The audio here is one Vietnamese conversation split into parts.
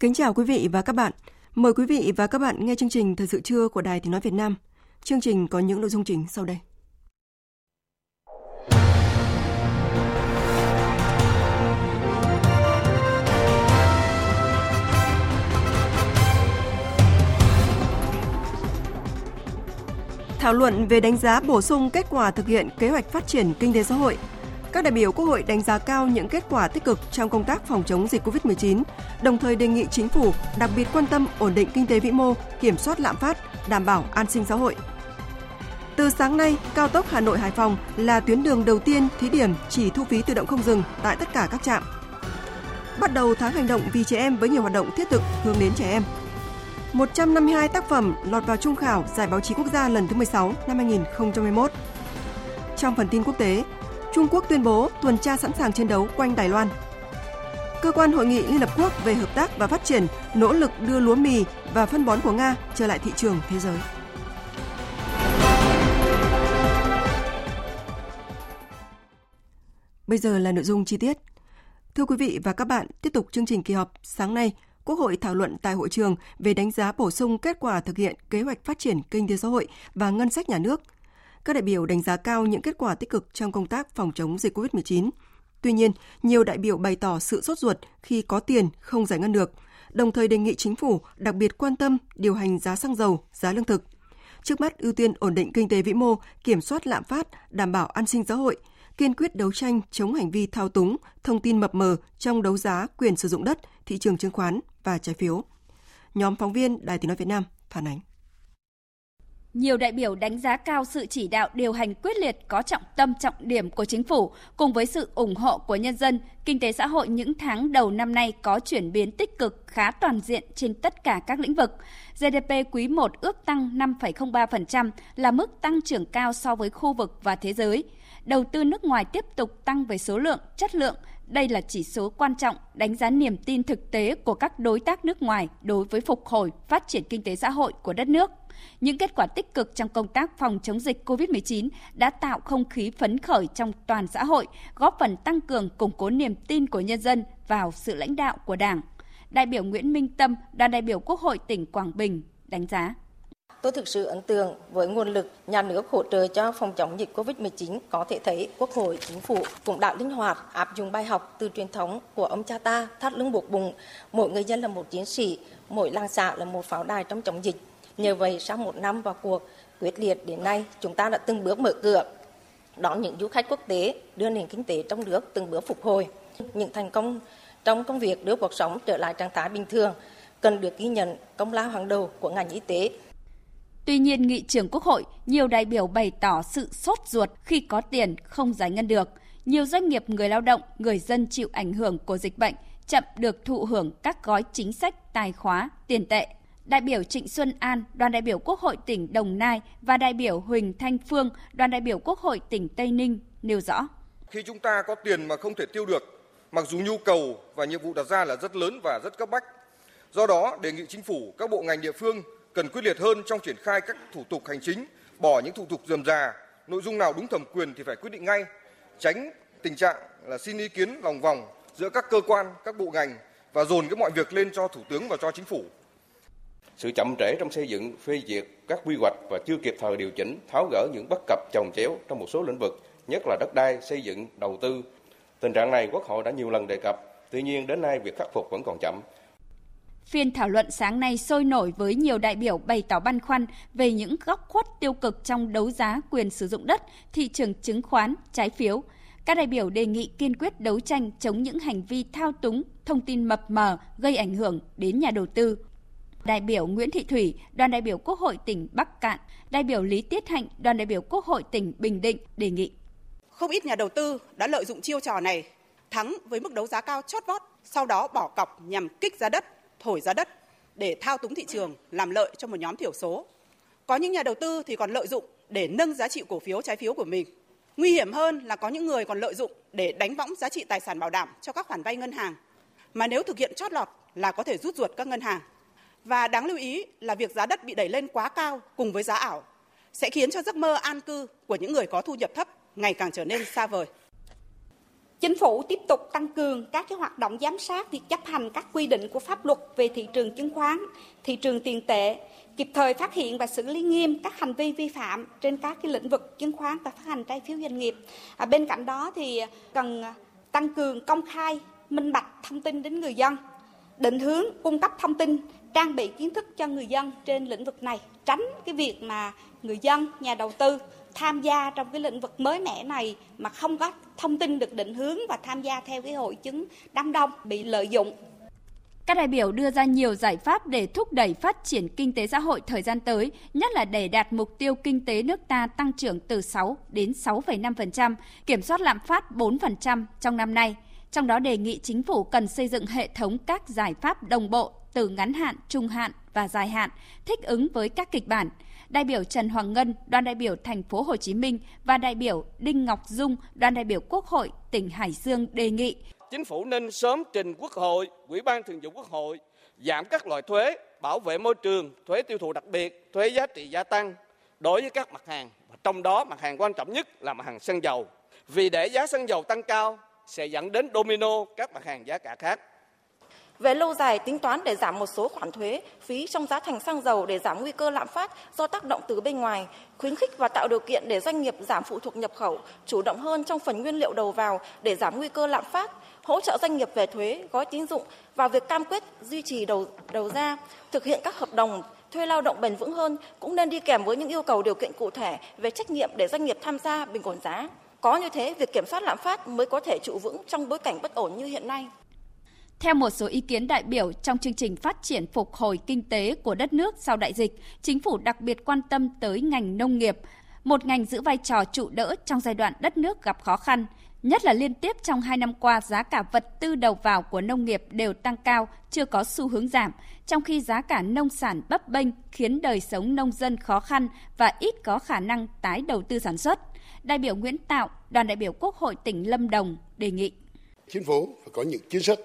Kính chào quý vị và các bạn. Mời quý vị và các bạn nghe chương trình Thời sự trưa của Đài Tiếng Nói Việt Nam. Chương trình có những nội dung chính sau đây. Thảo luận về đánh giá bổ sung kết quả thực hiện kế hoạch phát triển kinh tế xã hội các đại biểu Quốc hội đánh giá cao những kết quả tích cực trong công tác phòng chống dịch COVID-19, đồng thời đề nghị chính phủ đặc biệt quan tâm ổn định kinh tế vĩ mô, kiểm soát lạm phát, đảm bảo an sinh xã hội. Từ sáng nay, cao tốc Hà Nội Hải Phòng là tuyến đường đầu tiên thí điểm chỉ thu phí tự động không dừng tại tất cả các trạm. Bắt đầu tháng hành động vì trẻ em với nhiều hoạt động thiết thực hướng đến trẻ em. 152 tác phẩm lọt vào trung khảo Giải báo chí quốc gia lần thứ 16 năm 2021. Trong phần tin quốc tế, Trung Quốc tuyên bố tuần tra sẵn sàng chiến đấu quanh Đài Loan. Cơ quan Hội nghị Liên Hợp Quốc về Hợp tác và Phát triển nỗ lực đưa lúa mì và phân bón của Nga trở lại thị trường thế giới. Bây giờ là nội dung chi tiết. Thưa quý vị và các bạn, tiếp tục chương trình kỳ họp sáng nay, Quốc hội thảo luận tại hội trường về đánh giá bổ sung kết quả thực hiện kế hoạch phát triển kinh tế xã hội và ngân sách nhà nước các đại biểu đánh giá cao những kết quả tích cực trong công tác phòng chống dịch COVID-19. Tuy nhiên, nhiều đại biểu bày tỏ sự sốt ruột khi có tiền không giải ngân được, đồng thời đề nghị chính phủ đặc biệt quan tâm điều hành giá xăng dầu, giá lương thực. Trước mắt ưu tiên ổn định kinh tế vĩ mô, kiểm soát lạm phát, đảm bảo an sinh xã hội, kiên quyết đấu tranh chống hành vi thao túng, thông tin mập mờ trong đấu giá quyền sử dụng đất, thị trường chứng khoán và trái phiếu. Nhóm phóng viên Đài Tiếng nói Việt Nam phản ánh. Nhiều đại biểu đánh giá cao sự chỉ đạo điều hành quyết liệt có trọng tâm trọng điểm của chính phủ cùng với sự ủng hộ của nhân dân, kinh tế xã hội những tháng đầu năm nay có chuyển biến tích cực khá toàn diện trên tất cả các lĩnh vực. GDP quý 1 ước tăng 5,03% là mức tăng trưởng cao so với khu vực và thế giới. Đầu tư nước ngoài tiếp tục tăng về số lượng, chất lượng. Đây là chỉ số quan trọng đánh giá niềm tin thực tế của các đối tác nước ngoài đối với phục hồi, phát triển kinh tế xã hội của đất nước. Những kết quả tích cực trong công tác phòng chống dịch COVID-19 đã tạo không khí phấn khởi trong toàn xã hội, góp phần tăng cường củng cố niềm tin của nhân dân vào sự lãnh đạo của Đảng. Đại biểu Nguyễn Minh Tâm, đoàn đại biểu Quốc hội tỉnh Quảng Bình đánh giá. Tôi thực sự ấn tượng với nguồn lực nhà nước hỗ trợ cho phòng chống dịch COVID-19 có thể thấy Quốc hội, Chính phủ cũng đã linh hoạt áp dụng bài học từ truyền thống của ông cha ta thắt lưng buộc bụng, mỗi người dân là một chiến sĩ, mỗi làng xã là một pháo đài trong chống dịch Nhờ vậy, sau một năm vào cuộc quyết liệt đến nay, chúng ta đã từng bước mở cửa, đón những du khách quốc tế, đưa nền kinh tế trong nước từng bước phục hồi. Những thành công trong công việc đưa cuộc sống trở lại trạng thái bình thường cần được ghi nhận công lao hàng đầu của ngành y tế. Tuy nhiên, nghị trưởng Quốc hội, nhiều đại biểu bày tỏ sự sốt ruột khi có tiền không giải ngân được. Nhiều doanh nghiệp, người lao động, người dân chịu ảnh hưởng của dịch bệnh, chậm được thụ hưởng các gói chính sách tài khóa, tiền tệ đại biểu Trịnh Xuân An, đoàn đại biểu Quốc hội tỉnh Đồng Nai và đại biểu Huỳnh Thanh Phương, đoàn đại biểu Quốc hội tỉnh Tây Ninh nêu rõ. Khi chúng ta có tiền mà không thể tiêu được, mặc dù nhu cầu và nhiệm vụ đặt ra là rất lớn và rất cấp bách. Do đó, đề nghị chính phủ, các bộ ngành địa phương cần quyết liệt hơn trong triển khai các thủ tục hành chính, bỏ những thủ tục dườm già, nội dung nào đúng thẩm quyền thì phải quyết định ngay, tránh tình trạng là xin ý kiến lòng vòng giữa các cơ quan, các bộ ngành và dồn cái mọi việc lên cho thủ tướng và cho chính phủ sự chậm trễ trong xây dựng phê duyệt các quy hoạch và chưa kịp thời điều chỉnh tháo gỡ những bất cập chồng chéo trong một số lĩnh vực nhất là đất đai xây dựng đầu tư tình trạng này quốc hội đã nhiều lần đề cập tuy nhiên đến nay việc khắc phục vẫn còn chậm Phiên thảo luận sáng nay sôi nổi với nhiều đại biểu bày tỏ băn khoăn về những góc khuất tiêu cực trong đấu giá quyền sử dụng đất, thị trường chứng khoán, trái phiếu. Các đại biểu đề nghị kiên quyết đấu tranh chống những hành vi thao túng, thông tin mập mờ gây ảnh hưởng đến nhà đầu tư. Đại biểu Nguyễn Thị Thủy, đoàn đại biểu Quốc hội tỉnh Bắc Cạn, đại biểu Lý Tiết Hạnh, đoàn đại biểu Quốc hội tỉnh Bình Định đề nghị. Không ít nhà đầu tư đã lợi dụng chiêu trò này, thắng với mức đấu giá cao chót vót, sau đó bỏ cọc nhằm kích giá đất, thổi giá đất để thao túng thị trường, làm lợi cho một nhóm thiểu số. Có những nhà đầu tư thì còn lợi dụng để nâng giá trị cổ phiếu trái phiếu của mình. Nguy hiểm hơn là có những người còn lợi dụng để đánh võng giá trị tài sản bảo đảm cho các khoản vay ngân hàng, mà nếu thực hiện chót lọt là có thể rút ruột các ngân hàng. Và đáng lưu ý là việc giá đất bị đẩy lên quá cao cùng với giá ảo sẽ khiến cho giấc mơ an cư của những người có thu nhập thấp ngày càng trở nên xa vời. Chính phủ tiếp tục tăng cường các cái hoạt động giám sát việc chấp hành các quy định của pháp luật về thị trường chứng khoán, thị trường tiền tệ, kịp thời phát hiện và xử lý nghiêm các hành vi vi phạm trên các cái lĩnh vực chứng khoán và phát hành trái phiếu doanh nghiệp. À, bên cạnh đó thì cần tăng cường công khai, minh bạch thông tin đến người dân, định hướng cung cấp thông tin, trang bị kiến thức cho người dân trên lĩnh vực này, tránh cái việc mà người dân, nhà đầu tư tham gia trong cái lĩnh vực mới mẻ này mà không có thông tin được định hướng và tham gia theo cái hội chứng đám đông bị lợi dụng. Các đại biểu đưa ra nhiều giải pháp để thúc đẩy phát triển kinh tế xã hội thời gian tới, nhất là để đạt mục tiêu kinh tế nước ta tăng trưởng từ 6 đến 6,5%, kiểm soát lạm phát 4% trong năm nay. Trong đó đề nghị chính phủ cần xây dựng hệ thống các giải pháp đồng bộ từ ngắn hạn, trung hạn và dài hạn, thích ứng với các kịch bản – đại biểu Trần Hoàng Ngân, đoàn đại biểu thành phố Hồ Chí Minh và đại biểu Đinh Ngọc Dung, đoàn đại biểu Quốc hội tỉnh Hải Dương đề nghị Chính phủ nên sớm trình Quốc hội, Ủy ban Thường vụ Quốc hội giảm các loại thuế, bảo vệ môi trường, thuế tiêu thụ đặc biệt, thuế giá trị gia tăng đối với các mặt hàng. Trong đó mặt hàng quan trọng nhất là mặt hàng xăng dầu. Vì để giá xăng dầu tăng cao sẽ dẫn đến domino các mặt hàng giá cả khác. Về lâu dài, tính toán để giảm một số khoản thuế, phí trong giá thành xăng dầu để giảm nguy cơ lạm phát do tác động từ bên ngoài, khuyến khích và tạo điều kiện để doanh nghiệp giảm phụ thuộc nhập khẩu, chủ động hơn trong phần nguyên liệu đầu vào để giảm nguy cơ lạm phát, hỗ trợ doanh nghiệp về thuế, gói tín dụng và việc cam kết duy trì đầu đầu ra, thực hiện các hợp đồng thuê lao động bền vững hơn cũng nên đi kèm với những yêu cầu điều kiện cụ thể về trách nhiệm để doanh nghiệp tham gia bình ổn giá. Có như thế, việc kiểm soát lạm phát mới có thể trụ vững trong bối cảnh bất ổn như hiện nay. Theo một số ý kiến đại biểu trong chương trình phát triển phục hồi kinh tế của đất nước sau đại dịch, chính phủ đặc biệt quan tâm tới ngành nông nghiệp, một ngành giữ vai trò trụ đỡ trong giai đoạn đất nước gặp khó khăn. Nhất là liên tiếp trong hai năm qua, giá cả vật tư đầu vào của nông nghiệp đều tăng cao, chưa có xu hướng giảm, trong khi giá cả nông sản bấp bênh khiến đời sống nông dân khó khăn và ít có khả năng tái đầu tư sản xuất. Đại biểu Nguyễn Tạo, đoàn đại biểu Quốc hội tỉnh Lâm Đồng đề nghị. Chính phủ phải có những chính sách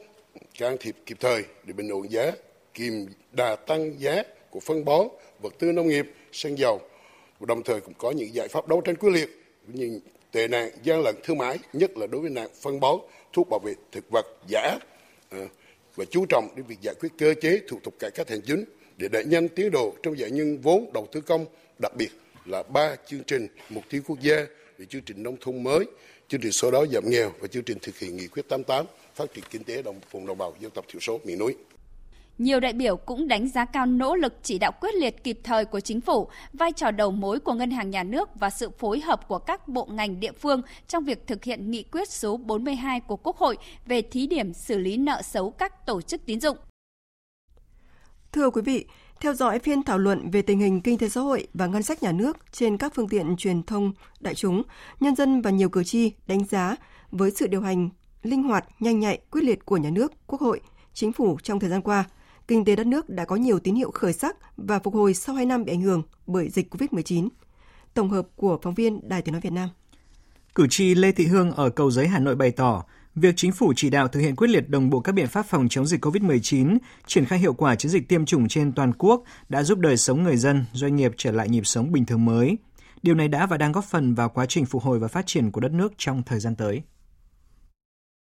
can thiệp kịp thời để bình ổn giá, kìm đà tăng giá của phân bón, vật tư nông nghiệp, xăng dầu. Và đồng thời cũng có những giải pháp đấu tranh quyết liệt với những tệ nạn gian lận thương mại, nhất là đối với nạn phân bón, thuốc bảo vệ thực vật giả ờ, và chú trọng đến việc giải quyết cơ chế thủ tục cải cách hành chính để đẩy nhanh tiến độ trong giải ngân vốn đầu tư công, đặc biệt là ba chương trình mục tiêu quốc gia về chương trình nông thôn mới, chương trình số đó giảm nghèo và chương trình thực hiện nghị quyết 88 phát triển kinh tế đồng vùng đồng bào dân tộc thiểu số miền núi. Nhiều đại biểu cũng đánh giá cao nỗ lực chỉ đạo quyết liệt kịp thời của chính phủ, vai trò đầu mối của ngân hàng nhà nước và sự phối hợp của các bộ ngành địa phương trong việc thực hiện nghị quyết số 42 của Quốc hội về thí điểm xử lý nợ xấu các tổ chức tín dụng. Thưa quý vị, theo dõi phiên thảo luận về tình hình kinh tế xã hội và ngân sách nhà nước trên các phương tiện truyền thông đại chúng, nhân dân và nhiều cử tri đánh giá với sự điều hành linh hoạt, nhanh nhạy, quyết liệt của nhà nước, Quốc hội, chính phủ trong thời gian qua, kinh tế đất nước đã có nhiều tín hiệu khởi sắc và phục hồi sau 2 năm bị ảnh hưởng bởi dịch COVID-19. Tổng hợp của phóng viên Đài Tiếng nói Việt Nam. Cử tri Lê Thị Hương ở Cầu Giấy Hà Nội bày tỏ, việc chính phủ chỉ đạo thực hiện quyết liệt đồng bộ các biện pháp phòng chống dịch COVID-19, triển khai hiệu quả chiến dịch tiêm chủng trên toàn quốc đã giúp đời sống người dân, doanh nghiệp trở lại nhịp sống bình thường mới. Điều này đã và đang góp phần vào quá trình phục hồi và phát triển của đất nước trong thời gian tới.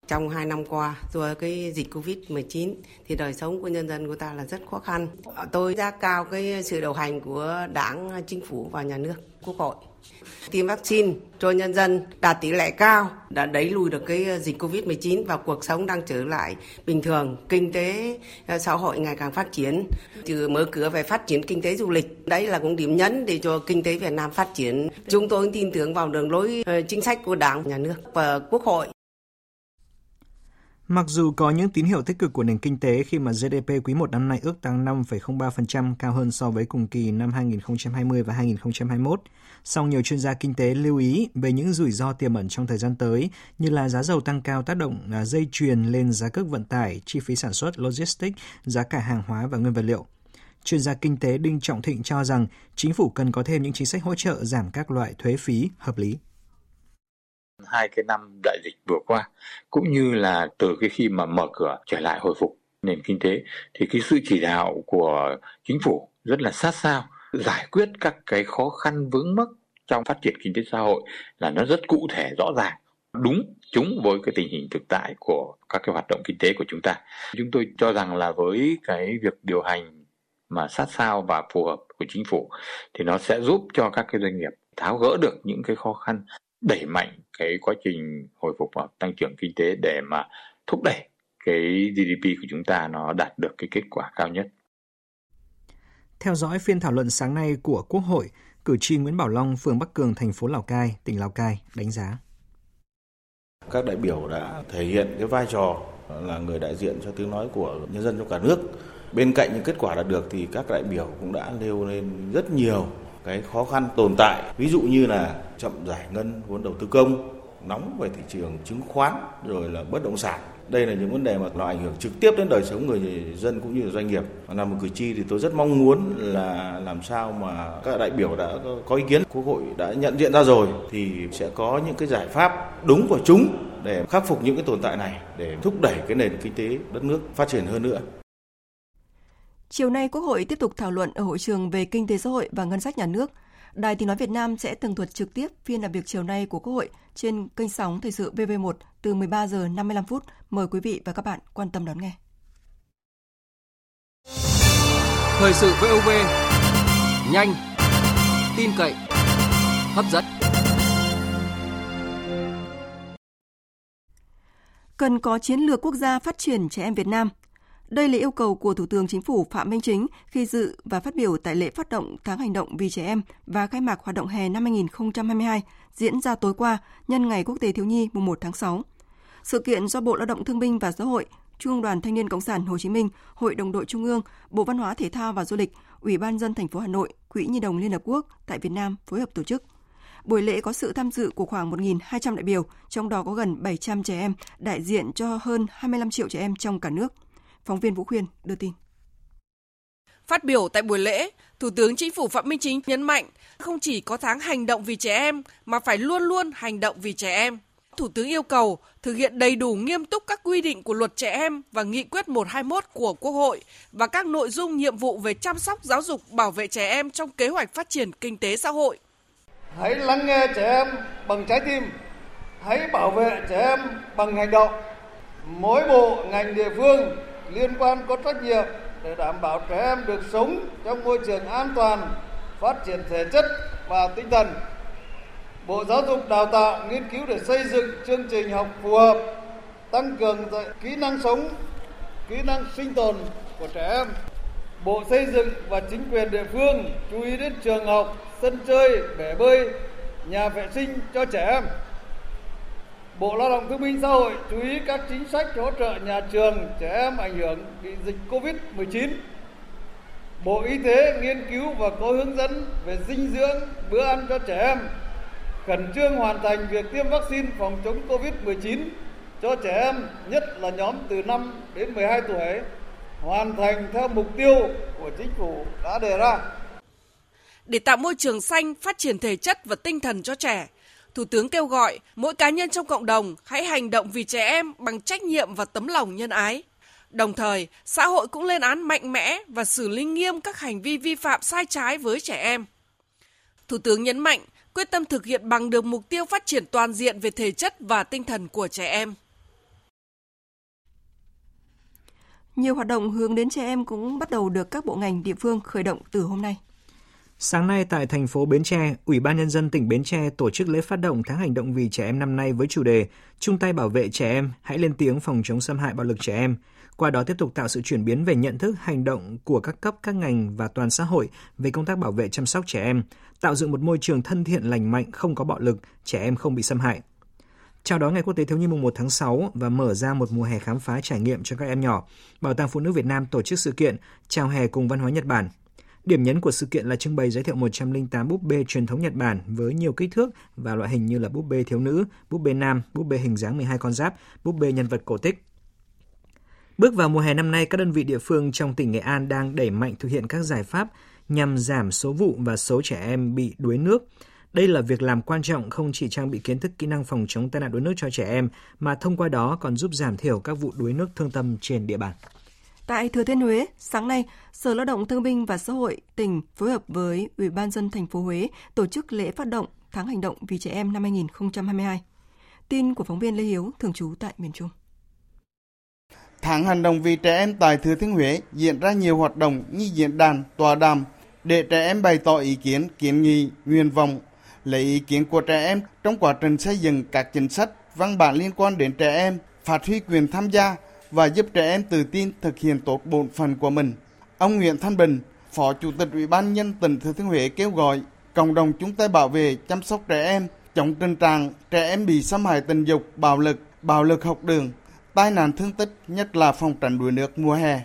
Trong hai năm qua, do cái dịch Covid-19 thì đời sống của nhân dân của ta là rất khó khăn. Tôi ra cao cái sự điều hành của đảng, chính phủ và nhà nước, quốc hội Tiêm vaccine cho nhân dân đạt tỷ lệ cao đã đẩy lùi được cái dịch Covid-19 và cuộc sống đang trở lại bình thường, kinh tế ờ, xã hội ngày càng phát triển, từ mở cửa về phát triển kinh tế du lịch. Đấy là cũng điểm nhấn để cho kinh tế Việt Nam phát triển. Chúng tôi tin tưởng vào đường lối ờ, chính sách của Đảng, Nhà nước và Quốc hội. Mặc dù có những tín hiệu tích cực của nền kinh tế khi mà GDP quý 1 năm nay ước tăng 5,03% cao hơn so với cùng kỳ năm 2020 và 2021, song nhiều chuyên gia kinh tế lưu ý về những rủi ro tiềm ẩn trong thời gian tới như là giá dầu tăng cao tác động à, dây chuyền lên giá cước vận tải, chi phí sản xuất, logistics, giá cả hàng hóa và nguyên vật liệu. Chuyên gia kinh tế Đinh Trọng Thịnh cho rằng chính phủ cần có thêm những chính sách hỗ trợ giảm các loại thuế phí hợp lý hai cái năm đại dịch vừa qua, cũng như là từ cái khi mà mở cửa trở lại hồi phục nền kinh tế, thì cái sự chỉ đạo của chính phủ rất là sát sao, giải quyết các cái khó khăn vướng mắc trong phát triển kinh tế xã hội là nó rất cụ thể, rõ ràng, đúng chúng với cái tình hình thực tại của các cái hoạt động kinh tế của chúng ta. Chúng tôi cho rằng là với cái việc điều hành mà sát sao và phù hợp của chính phủ, thì nó sẽ giúp cho các cái doanh nghiệp tháo gỡ được những cái khó khăn đẩy mạnh cái quá trình hồi phục và tăng trưởng kinh tế để mà thúc đẩy cái GDP của chúng ta nó đạt được cái kết quả cao nhất. Theo dõi phiên thảo luận sáng nay của Quốc hội, cử tri Nguyễn Bảo Long, phường Bắc Cường, thành phố Lào Cai, tỉnh Lào Cai đánh giá. Các đại biểu đã thể hiện cái vai trò là người đại diện cho tiếng nói của nhân dân trong cả nước. Bên cạnh những kết quả đạt được thì các đại biểu cũng đã nêu lên rất nhiều cái khó khăn tồn tại. Ví dụ như là chậm giải ngân vốn đầu tư công, nóng về thị trường chứng khoán, rồi là bất động sản. Đây là những vấn đề mà nó ảnh hưởng trực tiếp đến đời sống người dân cũng như là doanh nghiệp. Là một cử tri thì tôi rất mong muốn là làm sao mà các đại biểu đã có ý kiến, quốc hội đã nhận diện ra rồi thì sẽ có những cái giải pháp đúng và trúng để khắc phục những cái tồn tại này, để thúc đẩy cái nền kinh tế đất nước phát triển hơn nữa. Chiều nay, Quốc hội tiếp tục thảo luận ở hội trường về kinh tế xã hội và ngân sách nhà nước. Đài Tiếng Nói Việt Nam sẽ tường thuật trực tiếp phiên làm việc chiều nay của Quốc hội trên kênh sóng Thời sự VV1 từ 13 giờ 55 phút. Mời quý vị và các bạn quan tâm đón nghe. Thời sự VOV, nhanh, tin cậy, hấp dẫn. Cần có chiến lược quốc gia phát triển trẻ em Việt Nam – đây là yêu cầu của Thủ tướng Chính phủ Phạm Minh Chính khi dự và phát biểu tại lễ phát động tháng hành động vì trẻ em và khai mạc hoạt động hè năm 2022 diễn ra tối qua nhân ngày Quốc tế Thiếu nhi mùng 1 tháng 6. Sự kiện do Bộ Lao động Thương binh và Xã hội, Trung Đoàn Thanh niên Cộng sản Hồ Chí Minh, Hội đồng đội Trung ương, Bộ Văn hóa Thể thao và Du lịch, Ủy ban dân thành phố Hà Nội, Quỹ Nhi đồng Liên Hợp Quốc tại Việt Nam phối hợp tổ chức. Buổi lễ có sự tham dự của khoảng 1.200 đại biểu, trong đó có gần 700 trẻ em, đại diện cho hơn 25 triệu trẻ em trong cả nước. Phóng viên Vũ Khuyên đưa tin. Phát biểu tại buổi lễ, Thủ tướng Chính phủ Phạm Minh Chính nhấn mạnh không chỉ có tháng hành động vì trẻ em mà phải luôn luôn hành động vì trẻ em. Thủ tướng yêu cầu thực hiện đầy đủ nghiêm túc các quy định của luật trẻ em và nghị quyết 121 của Quốc hội và các nội dung nhiệm vụ về chăm sóc giáo dục bảo vệ trẻ em trong kế hoạch phát triển kinh tế xã hội. Hãy lắng nghe trẻ em bằng trái tim, hãy bảo vệ trẻ em bằng hành động. Mỗi bộ ngành địa phương liên quan có trách nhiệm để đảm bảo trẻ em được sống trong môi trường an toàn, phát triển thể chất và tinh thần. Bộ Giáo dục Đào tạo nghiên cứu để xây dựng chương trình học phù hợp, tăng cường dạy kỹ năng sống, kỹ năng sinh tồn của trẻ em. Bộ Xây dựng và chính quyền địa phương chú ý đến trường học, sân chơi, bể bơi, nhà vệ sinh cho trẻ em. Bộ Lao động Thương binh Xã hội chú ý các chính sách hỗ trợ nhà trường trẻ em ảnh hưởng bị dịch Covid-19. Bộ Y tế nghiên cứu và có hướng dẫn về dinh dưỡng bữa ăn cho trẻ em, khẩn trương hoàn thành việc tiêm vaccine phòng chống Covid-19 cho trẻ em, nhất là nhóm từ 5 đến 12 tuổi, hoàn thành theo mục tiêu của chính phủ đã đề ra. Để tạo môi trường xanh, phát triển thể chất và tinh thần cho trẻ, Thủ tướng kêu gọi mỗi cá nhân trong cộng đồng hãy hành động vì trẻ em bằng trách nhiệm và tấm lòng nhân ái. Đồng thời, xã hội cũng lên án mạnh mẽ và xử lý nghiêm các hành vi vi phạm sai trái với trẻ em. Thủ tướng nhấn mạnh quyết tâm thực hiện bằng được mục tiêu phát triển toàn diện về thể chất và tinh thần của trẻ em. Nhiều hoạt động hướng đến trẻ em cũng bắt đầu được các bộ ngành địa phương khởi động từ hôm nay. Sáng nay tại thành phố Bến Tre, Ủy ban Nhân dân tỉnh Bến Tre tổ chức lễ phát động tháng hành động vì trẻ em năm nay với chủ đề Chung tay bảo vệ trẻ em, hãy lên tiếng phòng chống xâm hại bạo lực trẻ em. Qua đó tiếp tục tạo sự chuyển biến về nhận thức hành động của các cấp, các ngành và toàn xã hội về công tác bảo vệ chăm sóc trẻ em, tạo dựng một môi trường thân thiện lành mạnh, không có bạo lực, trẻ em không bị xâm hại. Chào đón Ngày Quốc tế Thiếu nhi mùng 1 tháng 6 và mở ra một mùa hè khám phá trải nghiệm cho các em nhỏ, Bảo tàng Phụ nữ Việt Nam tổ chức sự kiện Chào hè cùng văn hóa Nhật Bản Điểm nhấn của sự kiện là trưng bày giới thiệu 108 búp bê truyền thống Nhật Bản với nhiều kích thước và loại hình như là búp bê thiếu nữ, búp bê nam, búp bê hình dáng 12 con giáp, búp bê nhân vật cổ tích. Bước vào mùa hè năm nay, các đơn vị địa phương trong tỉnh Nghệ An đang đẩy mạnh thực hiện các giải pháp nhằm giảm số vụ và số trẻ em bị đuối nước. Đây là việc làm quan trọng không chỉ trang bị kiến thức kỹ năng phòng chống tai nạn đuối nước cho trẻ em, mà thông qua đó còn giúp giảm thiểu các vụ đuối nước thương tâm trên địa bàn. Tại Thừa Thiên Huế, sáng nay, Sở Lao động Thương binh và Xã hội tỉnh phối hợp với Ủy ban dân thành phố Huế tổ chức lễ phát động tháng hành động vì trẻ em năm 2022. Tin của phóng viên Lê Hiếu thường trú tại miền Trung. Tháng hành động vì trẻ em tại Thừa Thiên Huế diễn ra nhiều hoạt động như diễn đàn, tòa đàm để trẻ em bày tỏ ý kiến, kiến nghị, nguyện vọng, lấy ý kiến của trẻ em trong quá trình xây dựng các chính sách, văn bản liên quan đến trẻ em, phát huy quyền tham gia và giúp trẻ em tự tin thực hiện tốt bổn phận của mình. Ông Nguyễn Thanh Bình, Phó Chủ tịch Ủy ban nhân tỉnh Thừa Thiên Huế kêu gọi cộng đồng chúng ta bảo vệ chăm sóc trẻ em, chống tình trạng trẻ em bị xâm hại tình dục, bạo lực, bạo lực học đường, tai nạn thương tích, nhất là phòng tránh đuối nước mùa hè.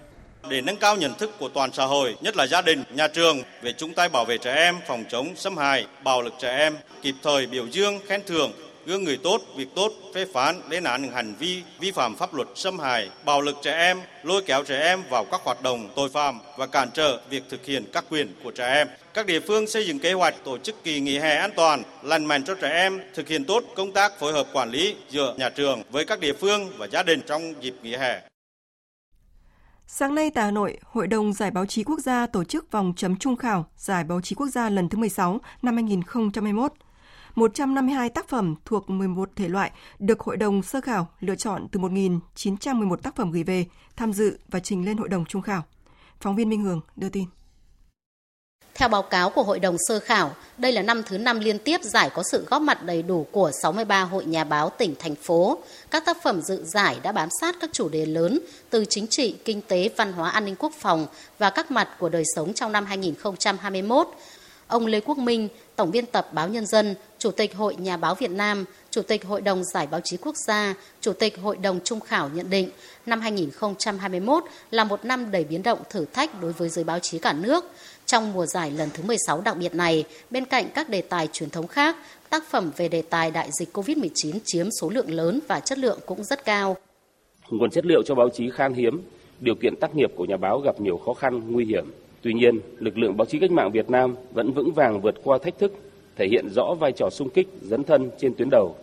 Để nâng cao nhận thức của toàn xã hội, nhất là gia đình, nhà trường về chúng ta bảo vệ trẻ em, phòng chống xâm hại, bạo lực trẻ em, kịp thời biểu dương, khen thưởng gương người tốt, việc tốt, phê phán, lên án những hành vi vi phạm pháp luật xâm hại, bạo lực trẻ em, lôi kéo trẻ em vào các hoạt động tội phạm và cản trở việc thực hiện các quyền của trẻ em. Các địa phương xây dựng kế hoạch tổ chức kỳ nghỉ hè an toàn, lành mạnh cho trẻ em, thực hiện tốt công tác phối hợp quản lý giữa nhà trường với các địa phương và gia đình trong dịp nghỉ hè. Sáng nay tại Hà Nội, Hội đồng Giải báo chí quốc gia tổ chức vòng chấm trung khảo Giải báo chí quốc gia lần thứ 16 năm 2021. 152 tác phẩm thuộc 11 thể loại được Hội đồng sơ khảo lựa chọn từ 1.911 tác phẩm gửi về, tham dự và trình lên Hội đồng trung khảo. Phóng viên Minh Hường đưa tin. Theo báo cáo của Hội đồng sơ khảo, đây là năm thứ năm liên tiếp giải có sự góp mặt đầy đủ của 63 hội nhà báo tỉnh, thành phố. Các tác phẩm dự giải đã bám sát các chủ đề lớn từ chính trị, kinh tế, văn hóa, an ninh quốc phòng và các mặt của đời sống trong năm 2021. Ông Lê Quốc Minh, Tổng biên tập Báo Nhân dân, Chủ tịch Hội Nhà báo Việt Nam, Chủ tịch Hội đồng Giải báo chí quốc gia, Chủ tịch Hội đồng Trung khảo nhận định năm 2021 là một năm đầy biến động thử thách đối với giới báo chí cả nước. Trong mùa giải lần thứ 16 đặc biệt này, bên cạnh các đề tài truyền thống khác, tác phẩm về đề tài đại dịch COVID-19 chiếm số lượng lớn và chất lượng cũng rất cao. Nguồn chất liệu cho báo chí khan hiếm, điều kiện tác nghiệp của nhà báo gặp nhiều khó khăn, nguy hiểm. Tuy nhiên, lực lượng báo chí cách mạng Việt Nam vẫn vững vàng vượt qua thách thức, thể hiện rõ vai trò sung kích, dấn thân trên tuyến đầu.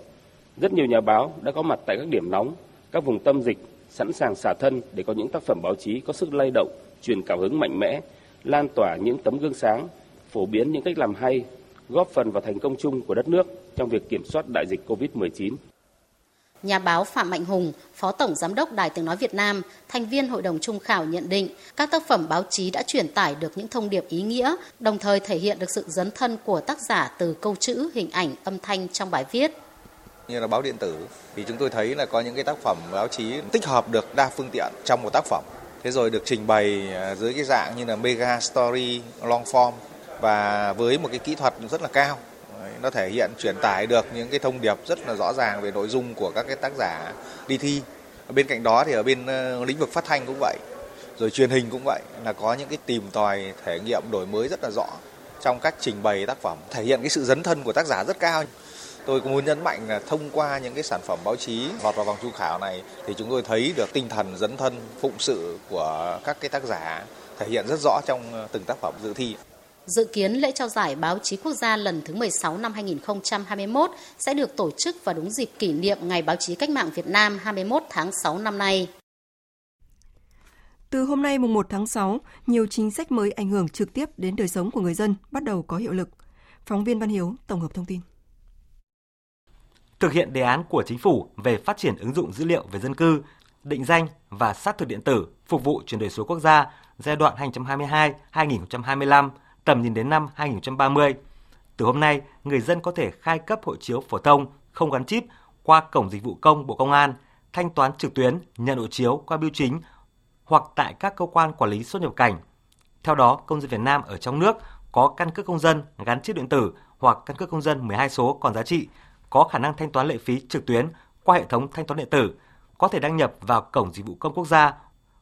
Rất nhiều nhà báo đã có mặt tại các điểm nóng, các vùng tâm dịch, sẵn sàng xả thân để có những tác phẩm báo chí có sức lay động, truyền cảm hứng mạnh mẽ, lan tỏa những tấm gương sáng, phổ biến những cách làm hay, góp phần vào thành công chung của đất nước trong việc kiểm soát đại dịch COVID-19. Nhà báo Phạm Mạnh Hùng, Phó Tổng Giám đốc Đài Tiếng Nói Việt Nam, thành viên Hội đồng Trung khảo nhận định các tác phẩm báo chí đã truyền tải được những thông điệp ý nghĩa, đồng thời thể hiện được sự dấn thân của tác giả từ câu chữ, hình ảnh, âm thanh trong bài viết. Như là báo điện tử thì chúng tôi thấy là có những cái tác phẩm báo chí tích hợp được đa phương tiện trong một tác phẩm. Thế rồi được trình bày à, dưới cái dạng như là mega story, long form và với một cái kỹ thuật rất là cao nó thể hiện, truyền tải được những cái thông điệp rất là rõ ràng về nội dung của các cái tác giả đi thi. Bên cạnh đó thì ở bên ờ, lĩnh vực phát thanh cũng vậy, rồi truyền hình cũng vậy, là có những cái tìm tòi, thể nghiệm, đổi mới rất là rõ trong cách trình bày tác phẩm, thể hiện cái sự dấn thân của tác giả rất cao. Tôi cũng muốn nhấn mạnh là thông qua những cái sản phẩm báo chí lọt vào vòng trung khảo này thì chúng tôi thấy được tinh thần dấn thân, phụng sự của các cái tác giả thể hiện rất rõ trong ờ, từng tác phẩm dự thi. Dự kiến lễ trao giải báo chí quốc gia lần thứ 16 năm 2021 sẽ được tổ chức vào đúng dịp kỷ niệm Ngày báo chí cách mạng Việt Nam 21 tháng 6 năm nay. Từ hôm nay mùng 1 tháng 6, nhiều chính sách mới ảnh hưởng trực tiếp đến đời sống của người dân bắt đầu có hiệu lực. Phóng viên Văn Hiếu tổng hợp thông tin. Thực hiện đề án của chính phủ về phát triển ứng dụng dữ liệu về dân cư, định danh và xác thực điện tử phục vụ chuyển đổi số quốc gia giai đoạn 2022-2025 tầm nhìn đến năm 2030. Từ hôm nay, người dân có thể khai cấp hộ chiếu phổ thông không gắn chip qua cổng dịch vụ công Bộ Công an, thanh toán trực tuyến, nhận hộ chiếu qua bưu chính hoặc tại các cơ quan quản lý xuất nhập cảnh. Theo đó, công dân Việt Nam ở trong nước có căn cước công dân gắn chip điện tử hoặc căn cước công dân 12 số còn giá trị, có khả năng thanh toán lệ phí trực tuyến qua hệ thống thanh toán điện tử, có thể đăng nhập vào cổng dịch vụ công quốc gia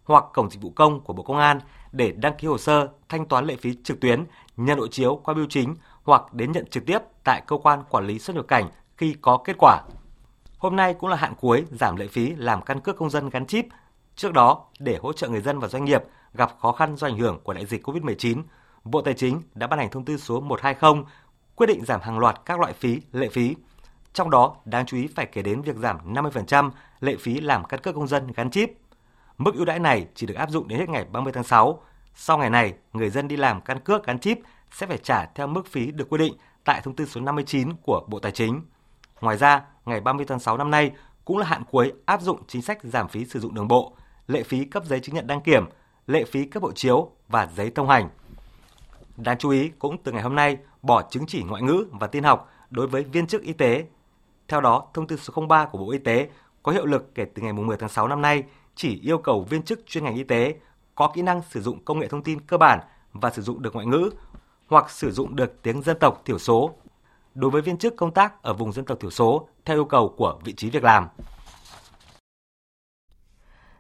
hoặc cổng dịch vụ công của Bộ Công an để đăng ký hồ sơ, thanh toán lệ phí trực tuyến, nhận hộ chiếu qua bưu chính hoặc đến nhận trực tiếp tại cơ quan quản lý xuất nhập cảnh khi có kết quả. Hôm nay cũng là hạn cuối giảm lệ phí làm căn cước công dân gắn chip. Trước đó, để hỗ trợ người dân và doanh nghiệp gặp khó khăn do ảnh hưởng của đại dịch COVID-19, Bộ Tài chính đã ban hành thông tư số 120 quyết định giảm hàng loạt các loại phí, lệ phí. Trong đó, đáng chú ý phải kể đến việc giảm 50% lệ phí làm căn cước công dân gắn chip. Mức ưu đãi này chỉ được áp dụng đến hết ngày 30 tháng 6. Sau ngày này, người dân đi làm căn cước gắn chip sẽ phải trả theo mức phí được quy định tại thông tư số 59 của Bộ Tài chính. Ngoài ra, ngày 30 tháng 6 năm nay cũng là hạn cuối áp dụng chính sách giảm phí sử dụng đường bộ, lệ phí cấp giấy chứng nhận đăng kiểm, lệ phí cấp hộ chiếu và giấy thông hành. Đáng chú ý, cũng từ ngày hôm nay, bỏ chứng chỉ ngoại ngữ và tin học đối với viên chức y tế. Theo đó, thông tư số 03 của Bộ Y tế có hiệu lực kể từ ngày 10 tháng 6 năm nay chỉ yêu cầu viên chức chuyên ngành y tế có kỹ năng sử dụng công nghệ thông tin cơ bản và sử dụng được ngoại ngữ hoặc sử dụng được tiếng dân tộc thiểu số đối với viên chức công tác ở vùng dân tộc thiểu số theo yêu cầu của vị trí việc làm.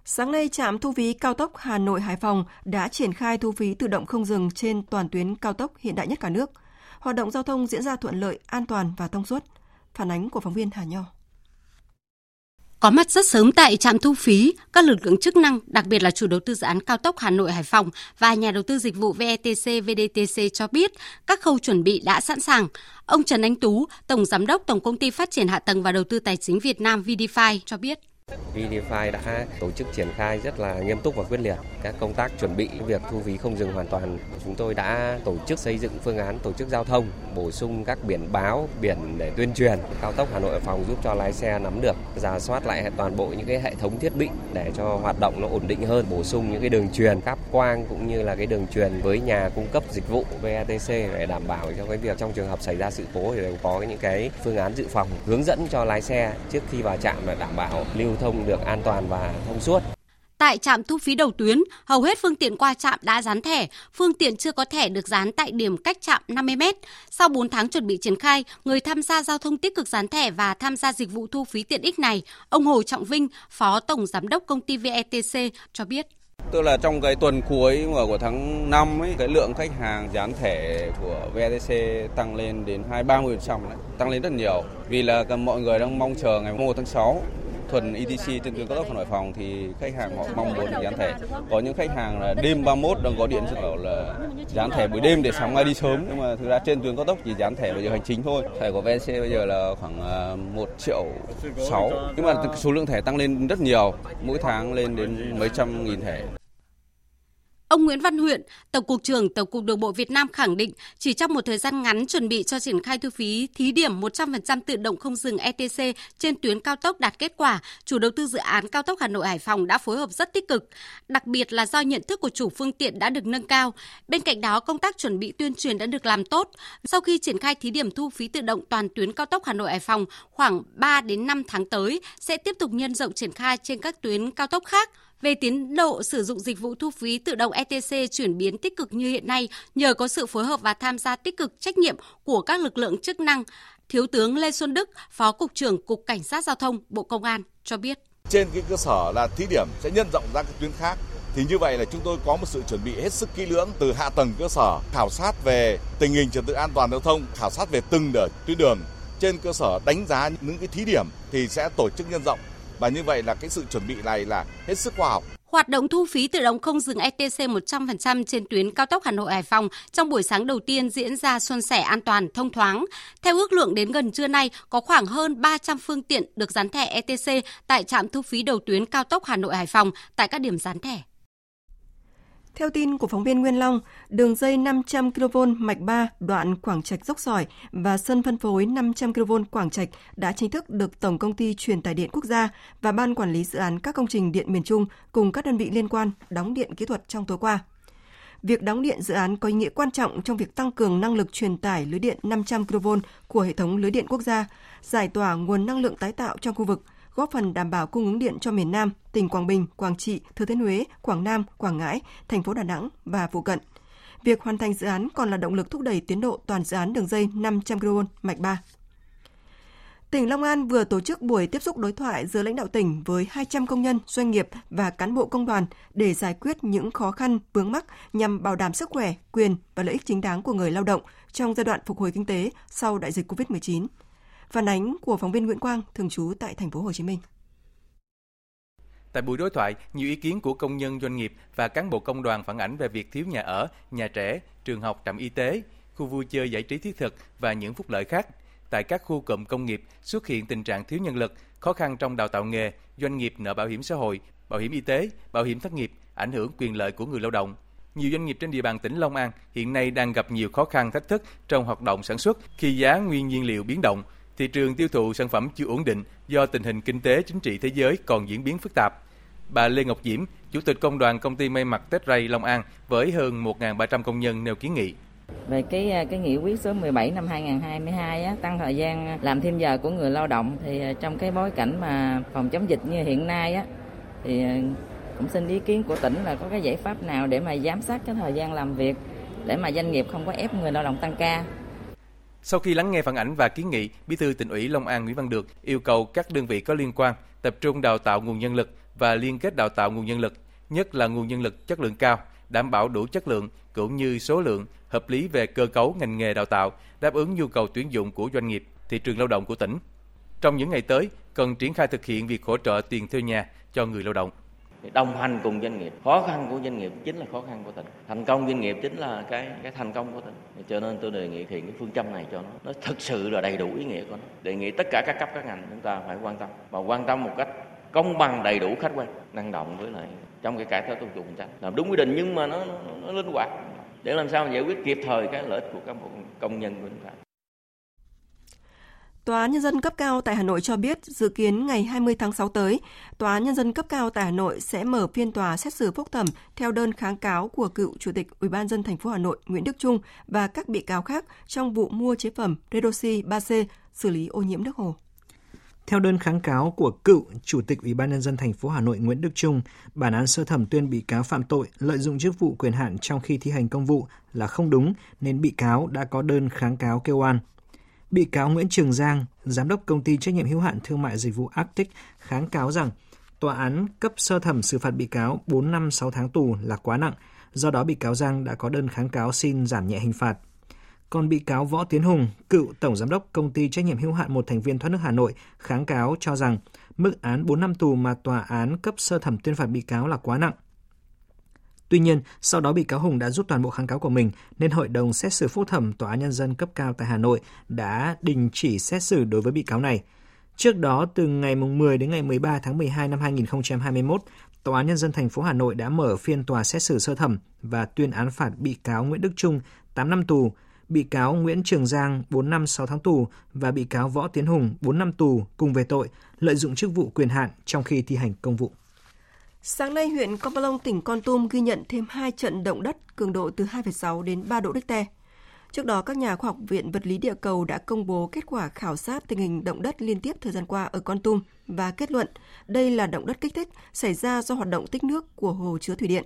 Sáng nay, trạm thu phí cao tốc Hà Nội Hải Phòng đã triển khai thu phí tự động không dừng trên toàn tuyến cao tốc hiện đại nhất cả nước. Hoạt động giao thông diễn ra thuận lợi, an toàn và thông suốt. Phản ánh của phóng viên Hà Nho. Có mặt rất sớm tại trạm thu phí, các lực lượng chức năng, đặc biệt là chủ đầu tư dự án cao tốc Hà Nội Hải Phòng và nhà đầu tư dịch vụ VETC VDTC cho biết các khâu chuẩn bị đã sẵn sàng. Ông Trần Anh Tú, Tổng Giám đốc Tổng Công ty Phát triển Hạ tầng và Đầu tư Tài chính Việt Nam VDFI cho biết. VDFi đã tổ chức triển khai rất là nghiêm túc và quyết liệt các công tác chuẩn bị việc thu phí không dừng hoàn toàn. Chúng tôi đã tổ chức xây dựng phương án tổ chức giao thông, bổ sung các biển báo, biển để tuyên truyền cao tốc Hà Nội Hải Phòng giúp cho lái xe nắm được, giả soát lại toàn bộ những cái hệ thống thiết bị để cho hoạt động nó ổn định hơn, bổ sung những cái đường truyền cáp quang cũng như là cái đường truyền với nhà cung cấp dịch vụ VATC để đảm bảo cho cái việc trong trường hợp xảy ra sự cố thì đều có những cái phương án dự phòng hướng dẫn cho lái xe trước khi vào trạm là đảm bảo lưu lưu thông được an toàn và thông suốt. Tại trạm thu phí đầu tuyến, hầu hết phương tiện qua trạm đã dán thẻ, phương tiện chưa có thẻ được dán tại điểm cách trạm 50 m. Sau 4 tháng chuẩn bị triển khai, người tham gia giao thông tích cực dán thẻ và tham gia dịch vụ thu phí tiện ích này, ông Hồ Trọng Vinh, Phó Tổng Giám đốc công ty VETC cho biết. Tức là trong cái tuần cuối của tháng 5 ấy, cái lượng khách hàng dán thẻ của VTC tăng lên đến 2-30% đấy, tăng lên rất nhiều. Vì là mọi người đang mong chờ ngày 1 tháng 6 thuần ETC trên tuyến cao tốc Hà Nội Phòng thì khách hàng họ mong muốn dán thẻ. Có những khách hàng là đêm 31 đang có điện cho bảo là dán thẻ buổi đêm để sáng mai đi sớm nhưng mà thực ra trên tuyến cao tốc chỉ dán thẻ vào giờ hành chính thôi. Thẻ của VNC bây giờ là khoảng à, 1 triệu 6 nhưng mà số lượng thẻ tăng lên rất nhiều, mỗi tháng lên đến mấy trăm nghìn thẻ. Ông Nguyễn Văn Huyện, Tổng cục trưởng Tổng cục Đường bộ Việt Nam khẳng định chỉ trong một thời gian ngắn chuẩn bị cho triển khai thu phí thí điểm 100% tự động không dừng ETC trên tuyến cao tốc đạt kết quả, chủ đầu tư dự án cao tốc Hà Nội Hải Phòng đã phối hợp rất tích cực, đặc biệt là do nhận thức của chủ phương tiện đã được nâng cao. Bên cạnh đó, công tác chuẩn bị tuyên truyền đã được làm tốt. Sau khi triển khai thí điểm thu phí tự động toàn tuyến cao tốc Hà Nội Hải Phòng khoảng 3 đến 5 tháng tới sẽ tiếp tục nhân rộng triển khai trên các tuyến cao tốc khác về tiến độ sử dụng dịch vụ thu phí tự động ETC chuyển biến tích cực như hiện nay nhờ có sự phối hợp và tham gia tích cực trách nhiệm của các lực lượng chức năng, Thiếu tướng Lê Xuân Đức, Phó Cục trưởng Cục Cảnh sát Giao thông, Bộ Công an cho biết. Trên cái cơ sở là thí điểm sẽ nhân rộng ra các tuyến khác. Thì như vậy là chúng tôi có một sự chuẩn bị hết sức kỹ lưỡng từ hạ tầng cơ sở khảo sát về tình hình trật tự an toàn giao thông khảo sát về từng tuyến đường. Trên cơ sở đánh giá những cái thí điểm thì sẽ tổ chức nhân rộng và như vậy là cái sự chuẩn bị này là hết sức khoa học. Hoạt động thu phí tự động không dừng ETC 100% trên tuyến cao tốc Hà Nội Hải Phòng trong buổi sáng đầu tiên diễn ra xuân sẻ an toàn, thông thoáng. Theo ước lượng đến gần trưa nay, có khoảng hơn 300 phương tiện được dán thẻ ETC tại trạm thu phí đầu tuyến cao tốc Hà Nội Hải Phòng tại các điểm dán thẻ. Theo tin của phóng viên Nguyên Long, đường dây 500 kV mạch 3 đoạn Quảng Trạch dốc sỏi và sân phân phối 500 kV Quảng Trạch đã chính thức được Tổng công ty Truyền tải điện quốc gia và Ban quản lý dự án các công trình điện miền Trung cùng các đơn vị liên quan đóng điện kỹ thuật trong tối qua. việc đóng điện dự án có ý nghĩa quan trọng trong việc tăng cường năng lực truyền tải lưới điện 500 kV của hệ thống lưới điện quốc gia, giải tỏa nguồn năng lượng tái tạo trong khu vực, góp phần đảm bảo cung ứng điện cho miền Nam, tỉnh Quảng Bình, Quảng Trị, Thừa Thiên Huế, Quảng Nam, Quảng Ngãi, thành phố Đà Nẵng và phụ cận. Việc hoàn thành dự án còn là động lực thúc đẩy tiến độ toàn dự án đường dây 500 kV mạch 3. Tỉnh Long An vừa tổ chức buổi tiếp xúc đối thoại giữa lãnh đạo tỉnh với 200 công nhân, doanh nghiệp và cán bộ công đoàn để giải quyết những khó khăn, vướng mắc nhằm bảo đảm sức khỏe, quyền và lợi ích chính đáng của người lao động trong giai đoạn phục hồi kinh tế sau đại dịch COVID-19. Phản ánh của phóng viên Nguyễn Quang, thường trú tại thành phố Hồ Chí Minh. Tại buổi đối thoại, nhiều ý kiến của công nhân doanh nghiệp và cán bộ công đoàn phản ánh về việc thiếu nhà ở, nhà trẻ, trường học, trạm y tế, khu vui chơi giải trí thiết thực và những phúc lợi khác. Tại các khu cụm công nghiệp xuất hiện tình trạng thiếu nhân lực, khó khăn trong đào tạo nghề, doanh nghiệp nợ bảo hiểm xã hội, bảo hiểm y tế, bảo hiểm thất nghiệp, ảnh hưởng quyền lợi của người lao động. Nhiều doanh nghiệp trên địa bàn tỉnh Long An hiện nay đang gặp nhiều khó khăn thách thức trong hoạt động sản xuất khi giá nguyên nhiên liệu biến động, thị trường tiêu thụ sản phẩm chưa ổn định do tình hình kinh tế chính trị thế giới còn diễn biến phức tạp. Bà Lê Ngọc Diễm, Chủ tịch Công đoàn Công ty May mặc Tết Ray Long An với hơn 1.300 công nhân nêu kiến nghị. Về cái à, cái nghị quyết số 17 năm 2022 á, tăng thời gian làm thêm giờ của người lao động thì à, trong cái bối cảnh mà phòng chống dịch như hiện nay á thì à, cũng xin ý kiến của tỉnh là có cái giải pháp nào để mà giám sát cái thời gian làm việc để mà doanh nghiệp không có ép người lao động tăng ca. Sau khi lắng nghe phản ảnh và kiến nghị, Bí thư tỉnh ủy Long An Nguyễn Văn Được yêu cầu các đơn vị có liên quan tập trung đào tạo nguồn nhân lực và liên kết đào tạo nguồn nhân lực, nhất là nguồn nhân lực chất lượng cao, đảm bảo đủ chất lượng cũng như số lượng, hợp lý về cơ cấu ngành nghề đào tạo, đáp ứng nhu cầu tuyển dụng của doanh nghiệp, thị trường lao động của tỉnh. Trong những ngày tới, cần triển khai thực hiện việc hỗ trợ tiền thuê nhà cho người lao động đồng hành cùng doanh nghiệp. Khó khăn của doanh nghiệp chính là khó khăn của tỉnh. Thành công doanh nghiệp chính là cái cái thành công của tỉnh. Cho nên tôi đề nghị thì cái phương châm này cho nó nó thực sự là đầy đủ ý nghĩa của nó. Đề nghị tất cả các cấp các ngành chúng ta phải quan tâm. Và quan tâm một cách công bằng đầy đủ khách quan năng động với lại trong cái cải cách thủ tục hành chính. Làm đúng quy định nhưng mà nó, nó, nó linh hoạt. Để làm sao giải quyết kịp thời cái lợi ích của các bộ công nhân của chúng ta. Tòa án Nhân dân cấp cao tại Hà Nội cho biết dự kiến ngày 20 tháng 6 tới, Tòa án Nhân dân cấp cao tại Hà Nội sẽ mở phiên tòa xét xử phúc thẩm theo đơn kháng cáo của cựu Chủ tịch Ủy ban dân thành phố Hà Nội Nguyễn Đức Trung và các bị cáo khác trong vụ mua chế phẩm Redoxy 3C xử lý ô nhiễm nước hồ. Theo đơn kháng cáo của cựu Chủ tịch Ủy ban nhân dân thành phố Hà Nội Nguyễn Đức Trung, bản án sơ thẩm tuyên bị cáo phạm tội lợi dụng chức vụ quyền hạn trong khi thi hành công vụ là không đúng nên bị cáo đã có đơn kháng cáo kêu oan. Bị cáo Nguyễn Trường Giang, giám đốc công ty trách nhiệm hữu hạn thương mại dịch vụ Arctic kháng cáo rằng tòa án cấp sơ thẩm xử phạt bị cáo 4 năm 6 tháng tù là quá nặng, do đó bị cáo Giang đã có đơn kháng cáo xin giảm nhẹ hình phạt. Còn bị cáo Võ Tiến Hùng, cựu tổng giám đốc công ty trách nhiệm hữu hạn một thành viên thoát nước Hà Nội, kháng cáo cho rằng mức án 4 năm tù mà tòa án cấp sơ thẩm tuyên phạt bị cáo là quá nặng. Tuy nhiên, sau đó bị cáo Hùng đã rút toàn bộ kháng cáo của mình nên Hội đồng xét xử phúc thẩm Tòa án Nhân dân cấp cao tại Hà Nội đã đình chỉ xét xử đối với bị cáo này. Trước đó, từ ngày 10 đến ngày 13 tháng 12 năm 2021, Tòa án Nhân dân thành phố Hà Nội đã mở phiên tòa xét xử sơ thẩm và tuyên án phạt bị cáo Nguyễn Đức Trung 8 năm tù, bị cáo Nguyễn Trường Giang 4 năm 6 tháng tù và bị cáo Võ Tiến Hùng 4 năm tù cùng về tội lợi dụng chức vụ quyền hạn trong khi thi hành công vụ. Sáng nay, huyện Con Palong, tỉnh Con Tum ghi nhận thêm 2 trận động đất cường độ từ 2,6 đến 3 độ Richter. Trước đó, các nhà khoa học Viện Vật lý Địa cầu đã công bố kết quả khảo sát tình hình động đất liên tiếp thời gian qua ở Con Tum và kết luận đây là động đất kích thích xảy ra do hoạt động tích nước của hồ chứa thủy điện.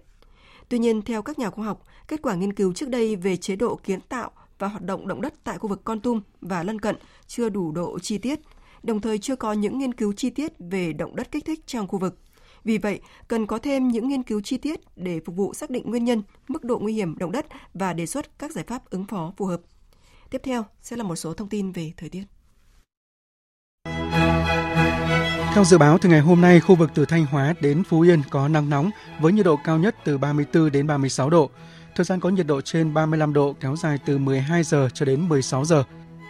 Tuy nhiên, theo các nhà khoa học, kết quả nghiên cứu trước đây về chế độ kiến tạo và hoạt động động đất tại khu vực Con Tum và lân cận chưa đủ độ chi tiết, đồng thời chưa có những nghiên cứu chi tiết về động đất kích thích trong khu vực. Vì vậy, cần có thêm những nghiên cứu chi tiết để phục vụ xác định nguyên nhân, mức độ nguy hiểm động đất và đề xuất các giải pháp ứng phó phù hợp. Tiếp theo sẽ là một số thông tin về thời tiết. Theo dự báo từ ngày hôm nay, khu vực từ Thanh Hóa đến Phú Yên có nắng nóng với nhiệt độ cao nhất từ 34 đến 36 độ. Thời gian có nhiệt độ trên 35 độ kéo dài từ 12 giờ cho đến 16 giờ.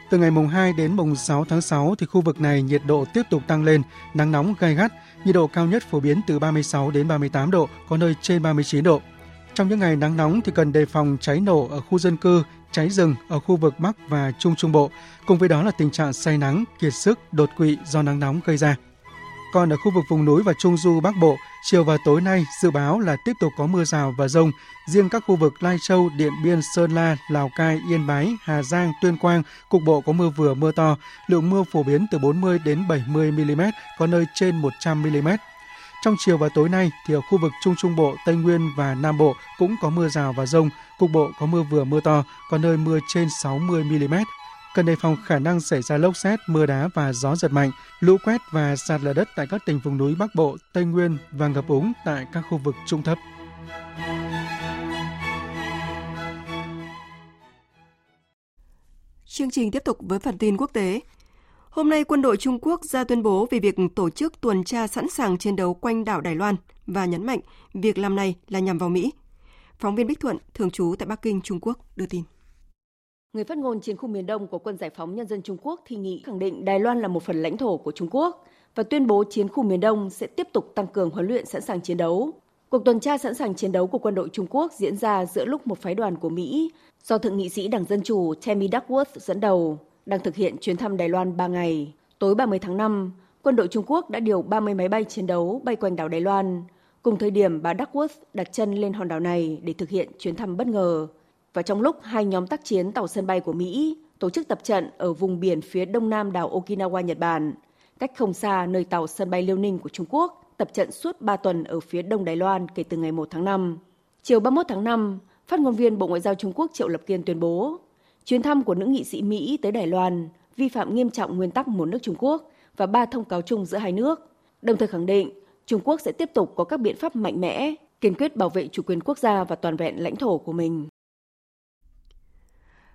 Từ ngày mùng 2 đến mùng 6 tháng 6 thì khu vực này nhiệt độ tiếp tục tăng lên, nắng nóng gay gắt, nhiệt độ cao nhất phổ biến từ 36 đến 38 độ, có nơi trên 39 độ. Trong những ngày nắng nóng thì cần đề phòng cháy nổ ở khu dân cư, cháy rừng ở khu vực Bắc và Trung Trung Bộ, cùng với đó là tình trạng say nắng, kiệt sức, đột quỵ do nắng nóng gây ra. Còn ở khu vực vùng núi và Trung Du Bắc Bộ, chiều và tối nay dự báo là tiếp tục có mưa rào và rông. Riêng các khu vực Lai Châu, Điện Biên, Sơn La, Lào Cai, Yên Bái, Hà Giang, Tuyên Quang, cục bộ có mưa vừa mưa to. Lượng mưa phổ biến từ 40 đến 70 mm, có nơi trên 100 mm. Trong chiều và tối nay thì ở khu vực Trung Trung Bộ, Tây Nguyên và Nam Bộ cũng có mưa rào và rông, cục bộ có mưa vừa mưa to, có nơi mưa trên 60 mm. Cần đề phòng khả năng xảy ra lốc xét, mưa đá và gió giật mạnh, lũ quét và sạt lở đất tại các tỉnh vùng núi Bắc Bộ, Tây Nguyên và ngập úng tại các khu vực trung thấp. Chương trình tiếp tục với phần tin quốc tế. Hôm nay, quân đội Trung Quốc ra tuyên bố về việc tổ chức tuần tra sẵn sàng chiến đấu quanh đảo Đài Loan và nhấn mạnh việc làm này là nhằm vào Mỹ. Phóng viên Bích Thuận, thường trú tại Bắc Kinh, Trung Quốc, đưa tin. Người phát ngôn chiến khu miền Đông của Quân Giải phóng Nhân dân Trung Quốc Thi Nghị khẳng định Đài Loan là một phần lãnh thổ của Trung Quốc và tuyên bố chiến khu miền Đông sẽ tiếp tục tăng cường huấn luyện sẵn sàng chiến đấu. Cuộc tuần tra sẵn sàng chiến đấu của quân đội Trung Quốc diễn ra giữa lúc một phái đoàn của Mỹ do Thượng nghị sĩ Đảng Dân Chủ Tammy Duckworth dẫn đầu đang thực hiện chuyến thăm Đài Loan 3 ngày. Tối 30 tháng 5, quân đội Trung Quốc đã điều 30 máy bay chiến đấu bay quanh đảo Đài Loan, cùng thời điểm bà Duckworth đặt chân lên hòn đảo này để thực hiện chuyến thăm bất ngờ. Và trong lúc hai nhóm tác chiến tàu sân bay của Mỹ tổ chức tập trận ở vùng biển phía đông nam đảo Okinawa, Nhật Bản, cách không xa nơi tàu sân bay Liêu Ninh của Trung Quốc tập trận suốt 3 tuần ở phía đông Đài Loan kể từ ngày 1 tháng 5. Chiều 31 tháng 5, phát ngôn viên Bộ Ngoại giao Trung Quốc Triệu Lập Kiên tuyên bố, chuyến thăm của nữ nghị sĩ Mỹ tới Đài Loan vi phạm nghiêm trọng nguyên tắc một nước Trung Quốc và ba thông cáo chung giữa hai nước, đồng thời khẳng định Trung Quốc sẽ tiếp tục có các biện pháp mạnh mẽ, kiên quyết bảo vệ chủ quyền quốc gia và toàn vẹn lãnh thổ của mình.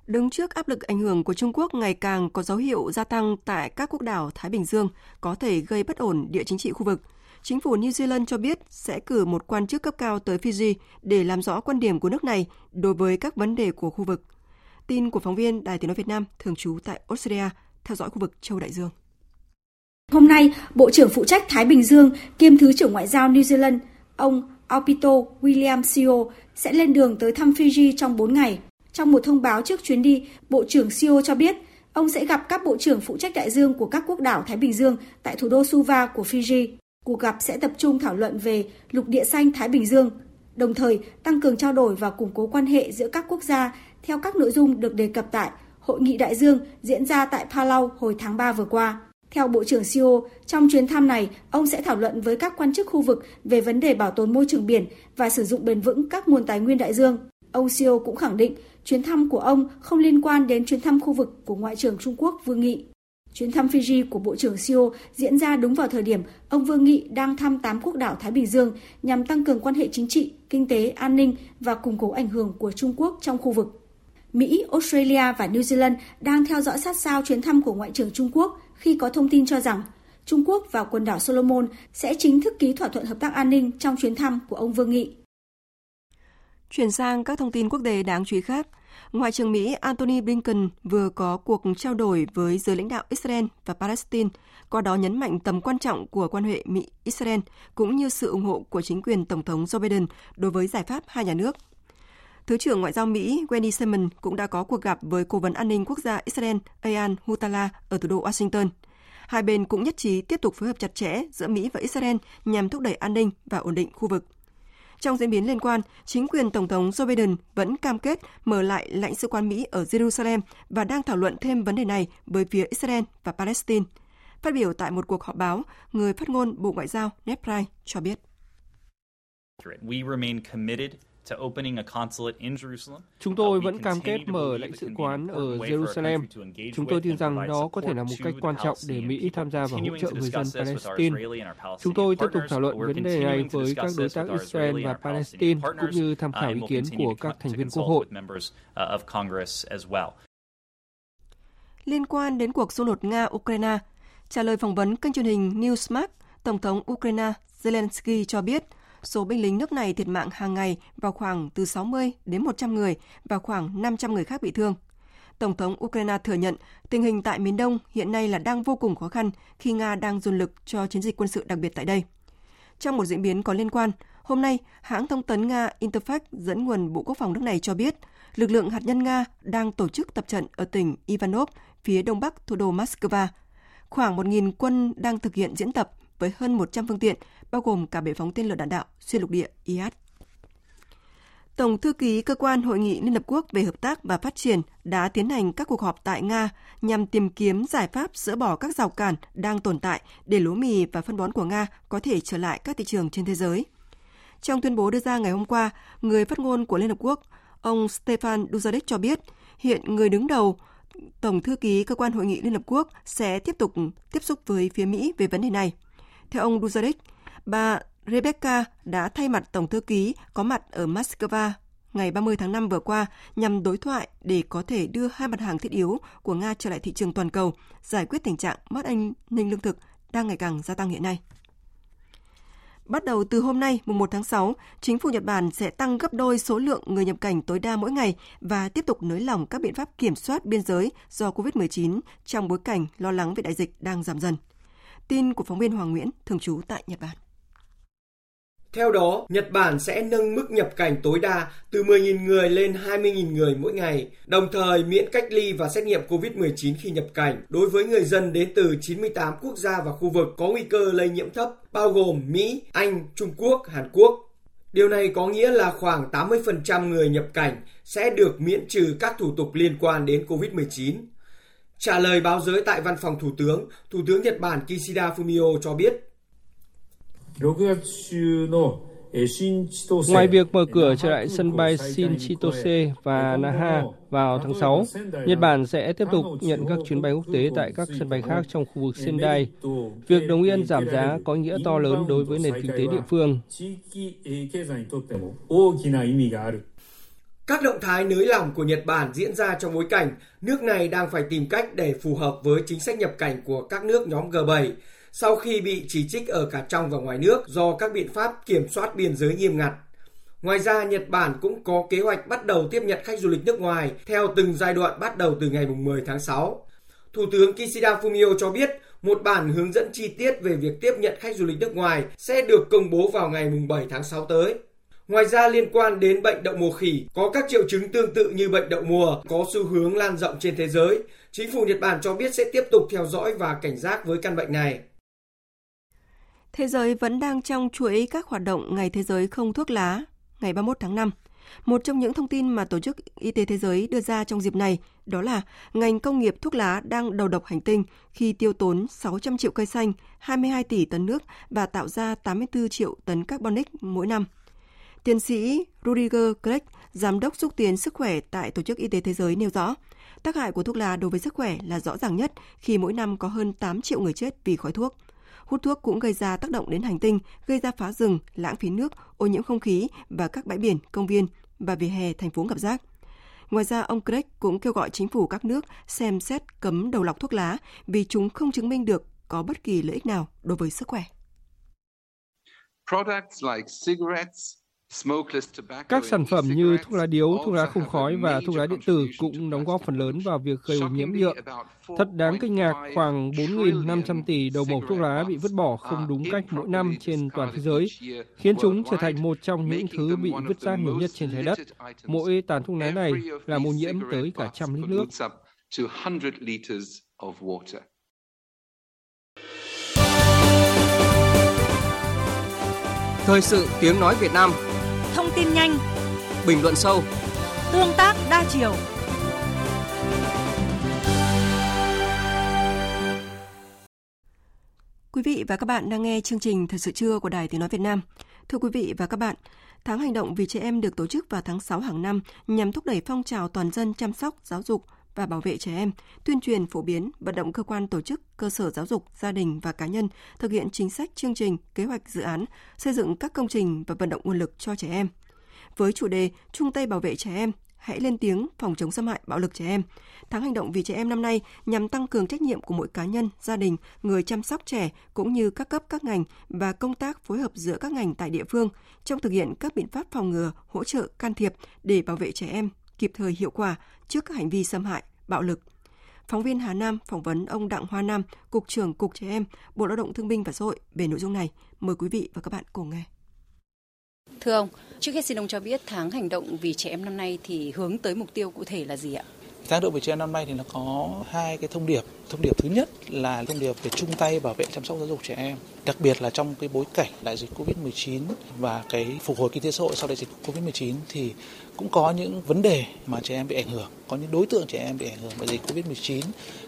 Đứng trước áp lực ảnh hưởng của Trung Quốc ngày càng có dấu hiệu gia tăng tại các quốc đảo Thái Bình Dương có thể gây bất ổn địa chính trị khu vực, chính phủ New Zealand cho biết sẽ cử một quan chức cấp cao tới Fiji để làm rõ quan điểm của nước này đối với các vấn đề của khu vực. Tin của phóng viên Đài Tiếng Nói Việt Nam thường trú tại Australia theo dõi khu vực châu Đại Dương. Hôm nay, Bộ trưởng phụ trách Thái Bình Dương kiêm Thứ trưởng Ngoại giao New Zealand, ông Alpito William Sio sẽ lên đường tới thăm Fiji trong 4 ngày. Trong một thông báo trước chuyến đi, Bộ trưởng Sio cho biết ông sẽ gặp các bộ trưởng phụ trách đại dương của các quốc đảo Thái Bình Dương tại thủ đô Suva của Fiji. Cuộc gặp sẽ tập trung thảo luận về lục địa xanh Thái Bình Dương, đồng thời tăng cường trao đổi và củng cố quan hệ giữa các quốc gia theo các nội dung được đề cập tại Hội nghị Đại Dương diễn ra tại Palau hồi tháng 3 vừa qua. Theo Bộ trưởng Sio, trong chuyến thăm này, ông sẽ thảo luận với các quan chức khu vực về vấn đề bảo tồn môi trường biển và sử dụng bền vững các nguồn tài nguyên đại dương. Ông Sio cũng khẳng định chuyến thăm của ông không liên quan đến chuyến thăm khu vực của Ngoại trưởng Trung Quốc Vương Nghị. Chuyến thăm Fiji của Bộ trưởng Sio diễn ra đúng vào thời điểm ông Vương Nghị đang thăm 8 quốc đảo Thái Bình Dương nhằm tăng cường quan hệ chính trị, kinh tế, an ninh và củng cố ảnh hưởng của Trung Quốc trong khu vực. Mỹ, Australia và New Zealand đang theo dõi sát sao chuyến thăm của Ngoại trưởng Trung Quốc khi có thông tin cho rằng Trung Quốc và quần đảo Solomon sẽ chính thức ký thỏa thuận hợp tác an ninh trong chuyến thăm của ông Vương Nghị. Chuyển sang các thông tin quốc tế đáng chú ý khác. Ngoại trưởng Mỹ Antony Blinken vừa có cuộc trao đổi với giới lãnh đạo Israel và Palestine, qua đó nhấn mạnh tầm quan trọng của quan hệ Mỹ-Israel cũng như sự ủng hộ của chính quyền Tổng thống Joe Biden đối với giải pháp hai nhà nước. Thứ trưởng Ngoại giao Mỹ Wendy Sherman cũng đã có cuộc gặp với Cố vấn An ninh Quốc gia Israel Ayan Hutala ở thủ đô Washington. Hai bên cũng nhất trí tiếp tục phối hợp chặt chẽ giữa Mỹ và Israel nhằm thúc đẩy an ninh và ổn định khu vực. Trong diễn biến liên quan, chính quyền Tổng thống Joe Biden vẫn cam kết mở lại lãnh sự quán Mỹ ở Jerusalem và đang thảo luận thêm vấn đề này với phía Israel và Palestine. Phát biểu tại một cuộc họp báo, người phát ngôn Bộ Ngoại giao Ned Price cho biết. Chúng tôi vẫn cam kết mở lãnh sự quán ở Jerusalem. Chúng tôi tin rằng đó có thể là một cách quan trọng để Mỹ tham gia và hỗ trợ người dân Palestine. Chúng tôi tiếp tục thảo luận vấn đề này với các đối tác Israel và Palestine, cũng như tham khảo ý kiến của các thành viên Quốc hội. Liên quan đến cuộc xung đột Nga-Ukraine, trả lời phỏng vấn kênh truyền hình Newsmax, Tổng thống Ukraine Zelensky cho biết – số binh lính nước này thiệt mạng hàng ngày vào khoảng từ 60 đến 100 người và khoảng 500 người khác bị thương. Tổng thống Ukraine thừa nhận tình hình tại miền Đông hiện nay là đang vô cùng khó khăn khi Nga đang dồn lực cho chiến dịch quân sự đặc biệt tại đây. Trong một diễn biến có liên quan, hôm nay, hãng thông tấn Nga Interfax dẫn nguồn Bộ Quốc phòng nước này cho biết lực lượng hạt nhân Nga đang tổ chức tập trận ở tỉnh Ivanov, phía đông bắc thủ đô Moscow. Khoảng 1.000 quân đang thực hiện diễn tập với hơn 100 phương tiện, bao gồm cả bệ phóng tên lửa đạn đạo xuyên lục địa IAT. Tổng thư ký cơ quan Hội nghị Liên Hợp Quốc về hợp tác và phát triển đã tiến hành các cuộc họp tại Nga nhằm tìm kiếm giải pháp dỡ bỏ các rào cản đang tồn tại để lúa mì và phân bón của Nga có thể trở lại các thị trường trên thế giới. Trong tuyên bố đưa ra ngày hôm qua, người phát ngôn của Liên Hợp Quốc, ông Stefan Duzadek cho biết, hiện người đứng đầu Tổng thư ký cơ quan hội nghị Liên Hợp Quốc sẽ tiếp tục tiếp xúc với phía Mỹ về vấn đề này. Theo ông Dujarric, bà Rebecca đã thay mặt Tổng thư ký có mặt ở Moscow ngày 30 tháng 5 vừa qua nhằm đối thoại để có thể đưa hai mặt hàng thiết yếu của Nga trở lại thị trường toàn cầu, giải quyết tình trạng mất an ninh lương thực đang ngày càng gia tăng hiện nay. Bắt đầu từ hôm nay, mùng 1 tháng 6, chính phủ Nhật Bản sẽ tăng gấp đôi số lượng người nhập cảnh tối đa mỗi ngày và tiếp tục nới lỏng các biện pháp kiểm soát biên giới do COVID-19 trong bối cảnh lo lắng về đại dịch đang giảm dần. Tin của phóng viên Hoàng Nguyễn, thường trú tại Nhật Bản. Theo đó, Nhật Bản sẽ nâng mức nhập cảnh tối đa từ 10.000 người lên 20.000 người mỗi ngày, đồng thời miễn cách ly và xét nghiệm COVID-19 khi nhập cảnh đối với người dân đến từ 98 quốc gia và khu vực có nguy cơ lây nhiễm thấp, bao gồm Mỹ, Anh, Trung Quốc, Hàn Quốc. Điều này có nghĩa là khoảng 80% người nhập cảnh sẽ được miễn trừ các thủ tục liên quan đến COVID-19. Trả lời báo giới tại văn phòng Thủ tướng, Thủ tướng Nhật Bản Kishida Fumio cho biết Ngoài việc mở cửa trở lại sân bay Shinchitose và Naha vào tháng 6, Nhật Bản sẽ tiếp tục nhận các chuyến bay quốc tế tại các sân bay khác trong khu vực Sendai. Việc đồng yên giảm giá có nghĩa to lớn đối với nền kinh tế địa phương. Các động thái nới lỏng của Nhật Bản diễn ra trong bối cảnh nước này đang phải tìm cách để phù hợp với chính sách nhập cảnh của các nước nhóm G7 sau khi bị chỉ trích ở cả trong và ngoài nước do các biện pháp kiểm soát biên giới nghiêm ngặt. Ngoài ra, Nhật Bản cũng có kế hoạch bắt đầu tiếp nhận khách du lịch nước ngoài theo từng giai đoạn bắt đầu từ ngày 10 tháng 6. Thủ tướng Kishida Fumio cho biết một bản hướng dẫn chi tiết về việc tiếp nhận khách du lịch nước ngoài sẽ được công bố vào ngày 7 tháng 6 tới. Ngoài ra liên quan đến bệnh đậu mùa khỉ, có các triệu chứng tương tự như bệnh đậu mùa có xu hướng lan rộng trên thế giới. Chính phủ Nhật Bản cho biết sẽ tiếp tục theo dõi và cảnh giác với căn bệnh này. Thế giới vẫn đang trong chuỗi các hoạt động Ngày Thế giới không thuốc lá, ngày 31 tháng 5. Một trong những thông tin mà Tổ chức Y tế Thế giới đưa ra trong dịp này đó là ngành công nghiệp thuốc lá đang đầu độc hành tinh khi tiêu tốn 600 triệu cây xanh, 22 tỷ tấn nước và tạo ra 84 triệu tấn carbonic mỗi năm. Tiến sĩ Rudiger Craig, giám đốc xúc tiến sức khỏe tại Tổ chức Y tế Thế giới nêu rõ, tác hại của thuốc lá đối với sức khỏe là rõ ràng nhất khi mỗi năm có hơn 8 triệu người chết vì khói thuốc. Hút thuốc cũng gây ra tác động đến hành tinh, gây ra phá rừng, lãng phí nước, ô nhiễm không khí và các bãi biển, công viên và vỉa hè thành phố ngập rác. Ngoài ra, ông Craig cũng kêu gọi chính phủ các nước xem xét cấm đầu lọc thuốc lá vì chúng không chứng minh được có bất kỳ lợi ích nào đối với sức khỏe. Products like cigarettes, các sản phẩm như thuốc lá điếu, thuốc lá không khói và thuốc lá điện tử cũng đóng góp phần lớn vào việc gây ô nhiễm nhựa. Thật đáng kinh ngạc, khoảng 4.500 tỷ đầu mẩu thuốc lá bị vứt bỏ không đúng cách mỗi năm trên toàn thế giới, khiến chúng trở thành một trong những thứ bị vứt rác nhiều nhất trên trái đất. Mỗi tàn thuốc lá này làm ô nhiễm tới cả trăm lít nước. Thời sự tiếng nói Việt Nam Thông tin nhanh Bình luận sâu Tương tác đa chiều Quý vị và các bạn đang nghe chương trình Thời sự trưa của Đài Tiếng Nói Việt Nam. Thưa quý vị và các bạn, Tháng hành động vì trẻ em được tổ chức vào tháng 6 hàng năm nhằm thúc đẩy phong trào toàn dân chăm sóc, giáo dục, và bảo vệ trẻ em, tuyên truyền phổ biến, vận động cơ quan tổ chức, cơ sở giáo dục, gia đình và cá nhân thực hiện chính sách, chương trình, kế hoạch dự án, xây dựng các công trình và vận động nguồn lực cho trẻ em. Với chủ đề chung tay bảo vệ trẻ em, hãy lên tiếng phòng chống xâm hại bạo lực trẻ em. Tháng hành động vì trẻ em năm nay nhằm tăng cường trách nhiệm của mỗi cá nhân, gia đình, người chăm sóc trẻ cũng như các cấp các ngành và công tác phối hợp giữa các ngành tại địa phương trong thực hiện các biện pháp phòng ngừa, hỗ trợ, can thiệp để bảo vệ trẻ em kịp thời hiệu quả trước các hành vi xâm hại, bạo lực. Phóng viên Hà Nam phỏng vấn ông Đặng Hoa Nam, Cục trưởng Cục Trẻ Em, Bộ Lao động Thương binh và Xã hội về nội dung này. Mời quý vị và các bạn cùng nghe. Thưa ông, trước hết xin ông cho biết tháng hành động vì trẻ em năm nay thì hướng tới mục tiêu cụ thể là gì ạ? Tháng độ về trẻ em năm nay thì nó có hai cái thông điệp. Thông điệp thứ nhất là thông điệp về chung tay bảo vệ chăm sóc giáo dục trẻ em. Đặc biệt là trong cái bối cảnh đại dịch Covid-19 và cái phục hồi kinh tế xã hội sau đại dịch Covid-19 thì cũng có những vấn đề mà trẻ em bị ảnh hưởng, có những đối tượng trẻ em bị ảnh hưởng bởi dịch Covid-19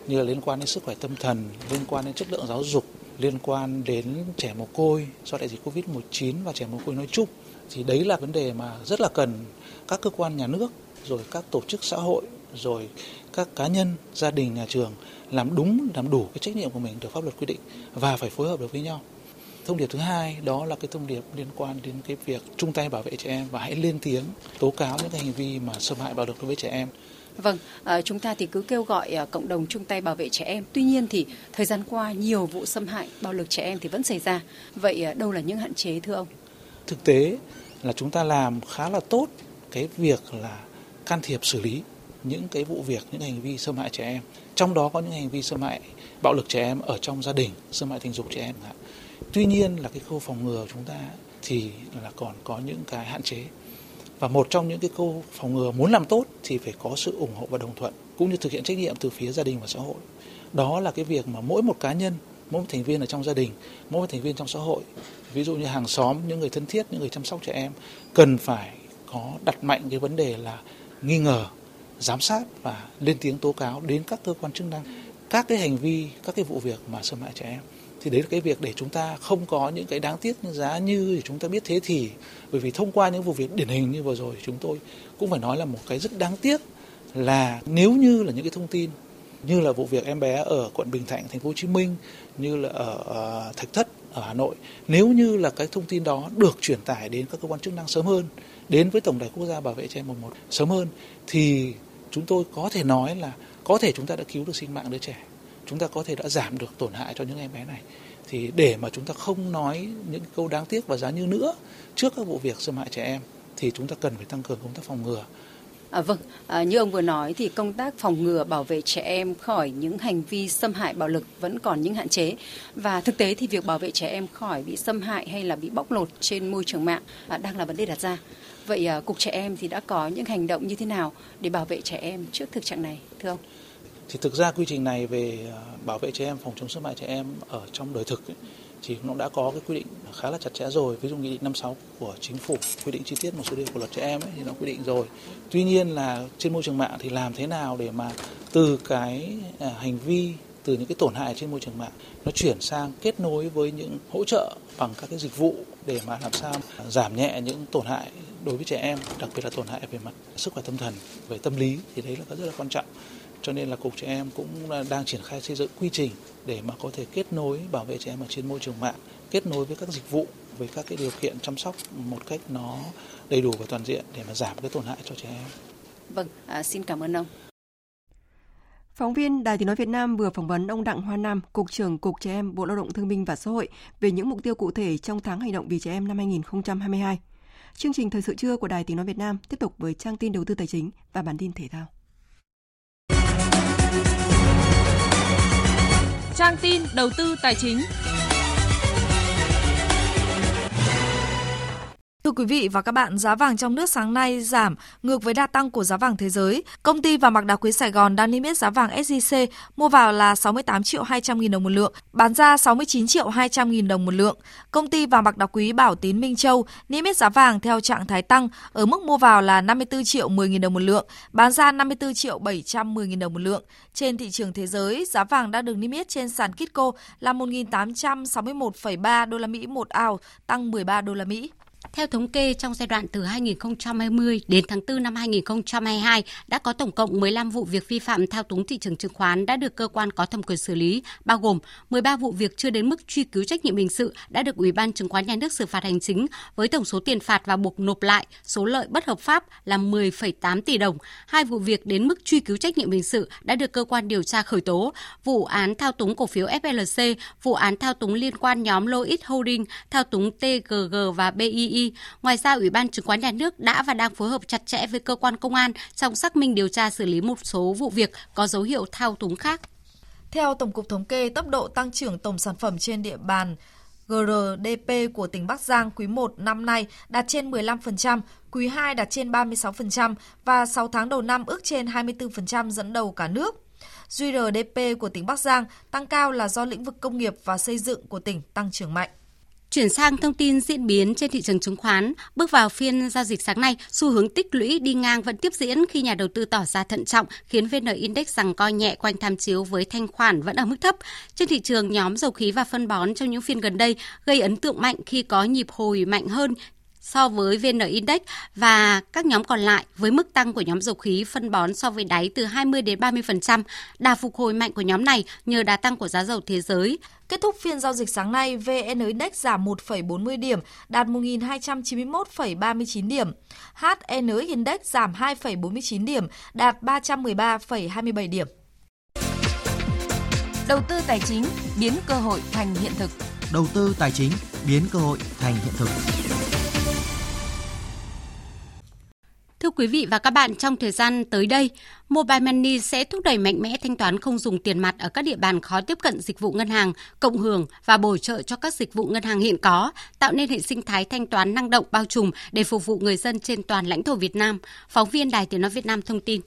như là liên quan đến sức khỏe tâm thần, liên quan đến chất lượng giáo dục, liên quan đến trẻ mồ côi do đại dịch Covid-19 và trẻ mồ côi nói chung. Thì đấy là vấn đề mà rất là cần các cơ quan nhà nước rồi các tổ chức xã hội rồi các cá nhân, gia đình, nhà trường làm đúng, làm đủ cái trách nhiệm của mình được pháp luật quy định và phải phối hợp được với nhau. Thông điệp thứ hai đó là cái thông điệp liên quan đến cái việc chung tay bảo vệ trẻ em và hãy lên tiếng tố cáo những cái hành vi mà xâm hại bạo lực đối với trẻ em. Vâng, à, chúng ta thì cứ kêu gọi à, cộng đồng chung tay bảo vệ trẻ em. Tuy nhiên thì thời gian qua nhiều vụ xâm hại bạo lực trẻ em thì vẫn xảy ra. Vậy à, đâu là những hạn chế thưa ông? Thực tế là chúng ta làm khá là tốt cái việc là can thiệp xử lý những cái vụ việc, những hành vi xâm hại trẻ em. Trong đó có những hành vi xâm hại bạo lực trẻ em ở trong gia đình, xâm hại tình dục trẻ em. Tuy nhiên là cái khâu phòng ngừa của chúng ta thì là còn có những cái hạn chế. Và một trong những cái khâu phòng ngừa muốn làm tốt thì phải có sự ủng hộ và đồng thuận cũng như thực hiện trách nhiệm từ phía gia đình và xã hội. Đó là cái việc mà mỗi một cá nhân, mỗi một thành viên ở trong gia đình, mỗi một thành viên trong xã hội, ví dụ như hàng xóm, những người thân thiết, những người chăm sóc trẻ em cần phải có đặt mạnh cái vấn đề là nghi ngờ giám sát và lên tiếng tố cáo đến các cơ quan chức năng các cái hành vi các cái vụ việc mà xâm hại trẻ em. Thì đấy là cái việc để chúng ta không có những cái đáng tiếc giá như chúng ta biết thế thì bởi vì thông qua những vụ việc điển hình như vừa rồi chúng tôi cũng phải nói là một cái rất đáng tiếc là nếu như là những cái thông tin như là vụ việc em bé ở quận Bình Thạnh, thành phố Hồ Chí Minh, như là ở ờ, Thạch Thất ở Hà Nội, nếu như là cái thông tin đó được truyền tải đến các cơ quan chức năng sớm hơn, đến với Tổng đài Quốc gia Bảo vệ trẻ em 11 sớm hơn thì chúng tôi có thể nói là có thể chúng ta đã cứu được sinh mạng đứa trẻ chúng ta có thể đã giảm được tổn hại cho những em bé này. Thì để mà chúng ta không nói những câu đáng tiếc và giá như nữa trước các vụ việc xâm hại trẻ em thì chúng ta cần phải tăng cường công tác phòng ngừa. À, vâng, à, như ông vừa nói thì công tác phòng ngừa bảo vệ trẻ em khỏi những hành vi xâm hại bạo lực vẫn còn những hạn chế. Và thực tế thì việc bảo vệ trẻ em khỏi bị xâm hại hay là bị bóc lột trên môi trường mạng à, đang là vấn đề đặt ra. Vậy à, cục trẻ em thì đã có những hành động như thế nào để bảo vệ trẻ em trước thực trạng này, thưa ông? Thì thực ra quy trình này về à, bảo vệ trẻ em, phòng chống xâm hại trẻ em ở trong đời thực ấy, thì nó đã có cái quy định khá là chặt chẽ rồi ví dụ nghị định 56 của chính phủ quy định chi tiết một số điều của luật trẻ em ấy, thì nó quy định rồi tuy nhiên là trên môi trường mạng thì làm thế nào để mà từ cái à, hành vi từ những cái tổn hại trên môi trường mạng nó chuyển sang kết nối với những hỗ trợ bằng các cái dịch vụ để mà làm sao giảm nhẹ những tổn hại đối với trẻ em đặc biệt là tổn hại về mặt sức khỏe tâm thần về tâm lý thì đấy là rất là quan trọng cho nên là cục trẻ em cũng đang triển khai xây dựng quy trình để mà có thể kết nối bảo vệ trẻ em ở trên môi trường mạng kết nối với các dịch vụ với các cái điều kiện chăm sóc một cách nó đầy đủ và toàn diện để mà giảm cái tổn hại cho trẻ em. Vâng, à, xin cảm ơn ông. Phóng viên Đài Tiếng Nói Việt Nam vừa phỏng vấn ông Đặng Hoa Nam, Cục trưởng Cục Trẻ Em Bộ Lao động Thương binh và Xã hội về những mục tiêu cụ thể trong tháng hành động vì trẻ em năm 2022. Chương trình Thời sự trưa của Đài Tiếng Nói Việt Nam tiếp tục với trang tin đầu tư tài chính và bản tin thể thao. Trang tin đầu tư tài chính. Thưa quý vị và các bạn, giá vàng trong nước sáng nay giảm ngược với đà tăng của giá vàng thế giới. Công ty vàng bạc đá quý Sài Gòn đang niêm yết giá vàng SJC mua vào là 68 triệu 200 nghìn đồng một lượng, bán ra 69 triệu 200 nghìn đồng một lượng. Công ty vàng bạc đá quý Bảo Tín Minh Châu niêm yết giá vàng theo trạng thái tăng ở mức mua vào là 54 triệu 10 nghìn đồng một lượng, bán ra 54 triệu 710 nghìn đồng một lượng. Trên thị trường thế giới, giá vàng đã được niêm yết trên sàn Kitco là 1.861,3 đô la Mỹ một ao, tăng 13 đô la Mỹ. Theo thống kê, trong giai đoạn từ 2020 đến tháng 4 năm 2022 đã có tổng cộng 15 vụ việc vi phạm thao túng thị trường chứng khoán đã được cơ quan có thẩm quyền xử lý, bao gồm 13 vụ việc chưa đến mức truy cứu trách nhiệm hình sự đã được Ủy ban chứng khoán nhà nước xử phạt hành chính với tổng số tiền phạt và buộc nộp lại số lợi bất hợp pháp là 10,8 tỷ đồng. Hai vụ việc đến mức truy cứu trách nhiệm hình sự đã được cơ quan điều tra khởi tố, vụ án thao túng cổ phiếu FLC, vụ án thao túng liên quan nhóm Lois Holding, thao túng TGG và BII Ngoài ra, Ủy ban chứng khoán nhà nước đã và đang phối hợp chặt chẽ với cơ quan công an trong xác minh điều tra xử lý một số vụ việc có dấu hiệu thao túng khác. Theo Tổng cục Thống kê, tốc độ tăng trưởng tổng sản phẩm trên địa bàn GRDP của tỉnh Bắc Giang quý 1 năm nay đạt trên 15%, quý 2 đạt trên 36% và 6 tháng đầu năm ước trên 24% dẫn đầu cả nước. GRDP của tỉnh Bắc Giang tăng cao là do lĩnh vực công nghiệp và xây dựng của tỉnh tăng trưởng mạnh. Chuyển sang thông tin diễn biến trên thị trường chứng khoán, bước vào phiên giao dịch sáng nay, xu hướng tích lũy đi ngang vẫn tiếp diễn khi nhà đầu tư tỏ ra thận trọng, khiến VN Index rằng coi nhẹ quanh tham chiếu với thanh khoản vẫn ở mức thấp. Trên thị trường, nhóm dầu khí và phân bón trong những phiên gần đây gây ấn tượng mạnh khi có nhịp hồi mạnh hơn so với VN Index và các nhóm còn lại với mức tăng của nhóm dầu khí phân bón so với đáy từ 20 đến 30%. Đà phục hồi mạnh của nhóm này nhờ đà tăng của giá dầu thế giới. Kết thúc phiên giao dịch sáng nay, VN Index giảm 1,40 điểm, đạt 1.291,39 điểm. HN Index giảm 2,49 điểm, đạt 313,27 điểm. Đầu tư tài chính biến cơ hội thành hiện thực. Đầu tư tài chính biến cơ hội thành hiện thực. Thưa quý vị và các bạn, trong thời gian tới đây, Mobile Money sẽ thúc đẩy mạnh mẽ thanh toán không dùng tiền mặt ở các địa bàn khó tiếp cận dịch vụ ngân hàng, cộng hưởng và bổ trợ cho các dịch vụ ngân hàng hiện có, tạo nên hệ sinh thái thanh toán năng động bao trùm để phục vụ người dân trên toàn lãnh thổ Việt Nam. Phóng viên Đài Tiếng Nói Việt Nam thông tin.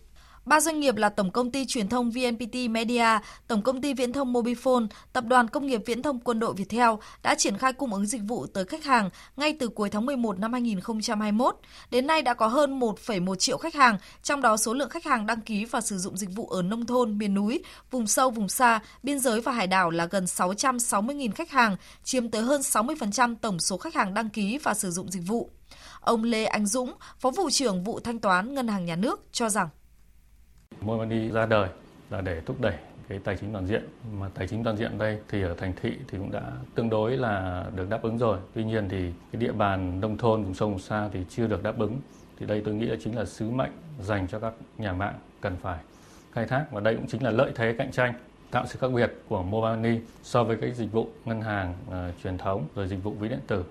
Ba doanh nghiệp là Tổng công ty truyền thông VNPT Media, Tổng công ty viễn thông Mobifone, Tập đoàn Công nghiệp Viễn thông Quân đội Viettel đã triển khai cung ứng dịch vụ tới khách hàng ngay từ cuối tháng 11 năm 2021. Đến nay đã có hơn 1,1 triệu khách hàng, trong đó số lượng khách hàng đăng ký và sử dụng dịch vụ ở nông thôn, miền núi, vùng sâu, vùng xa, biên giới và hải đảo là gần 660.000 khách hàng, chiếm tới hơn 60% tổng số khách hàng đăng ký và sử dụng dịch vụ. Ông Lê Anh Dũng, Phó vụ trưởng vụ thanh toán Ngân hàng Nhà nước cho rằng Mobile Money ra đời là để thúc đẩy cái tài chính toàn diện. Mà tài chính toàn diện đây thì ở thành thị thì cũng đã tương đối là được đáp ứng rồi. Tuy nhiên thì cái địa bàn nông thôn vùng sâu vùng xa thì chưa được đáp ứng. Thì đây tôi nghĩ là chính là sứ mệnh dành cho các nhà mạng cần phải khai thác. Và đây cũng chính là lợi thế cạnh tranh tạo sự khác biệt của mobile money so với các dịch vụ ngân hàng uh, truyền thống rồi dịch vụ ví điện tử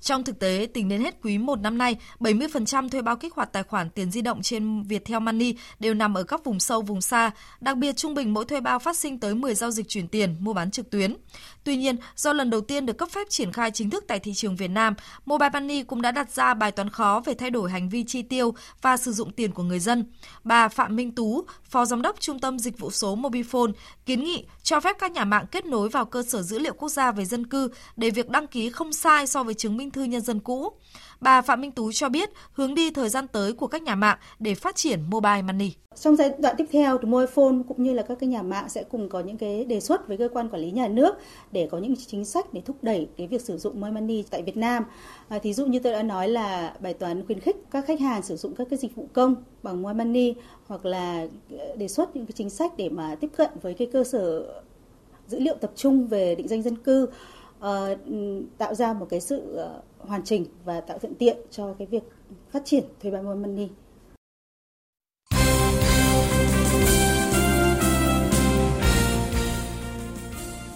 trong thực tế, tính đến hết quý 1 năm nay, 70% thuê bao kích hoạt tài khoản tiền di động trên Viettel Money đều nằm ở các vùng sâu, vùng xa. Đặc biệt, trung bình mỗi thuê bao phát sinh tới 10 giao dịch chuyển tiền, mua bán trực tuyến. Tuy nhiên, do lần đầu tiên được cấp phép triển khai chính thức tại thị trường Việt Nam, Mobile Money cũng đã đặt ra bài toán khó về thay đổi hành vi chi tiêu và sử dụng tiền của người dân. Bà Phạm Minh Tú, Phó Giám đốc Trung tâm Dịch vụ số Mobifone, kiến nghị cho phép các nhà mạng kết nối vào cơ sở dữ liệu quốc gia về dân cư để việc đăng ký không sai so với chứng minh thư nhân dân cũ. Bà Phạm Minh Tú cho biết hướng đi thời gian tới của các nhà mạng để phát triển mobile money. Trong giai đoạn tiếp theo thì Mobile cũng như là các cái nhà mạng sẽ cùng có những cái đề xuất với cơ quan quản lý nhà nước để có những chính sách để thúc đẩy cái việc sử dụng Mobile Money tại Việt Nam. À, thí dụ như tôi đã nói là bài toán khuyến khích các khách hàng sử dụng các cái dịch vụ công bằng Mobile Money hoặc là ờ, đề xuất những cái chính sách để mà tiếp cận với cái cơ sở dữ liệu tập trung về định danh dân cư uh, tạo ra một cái sự uh, hoàn chỉnh và tạo thuận tiện cho cái việc phát triển thuê bao money.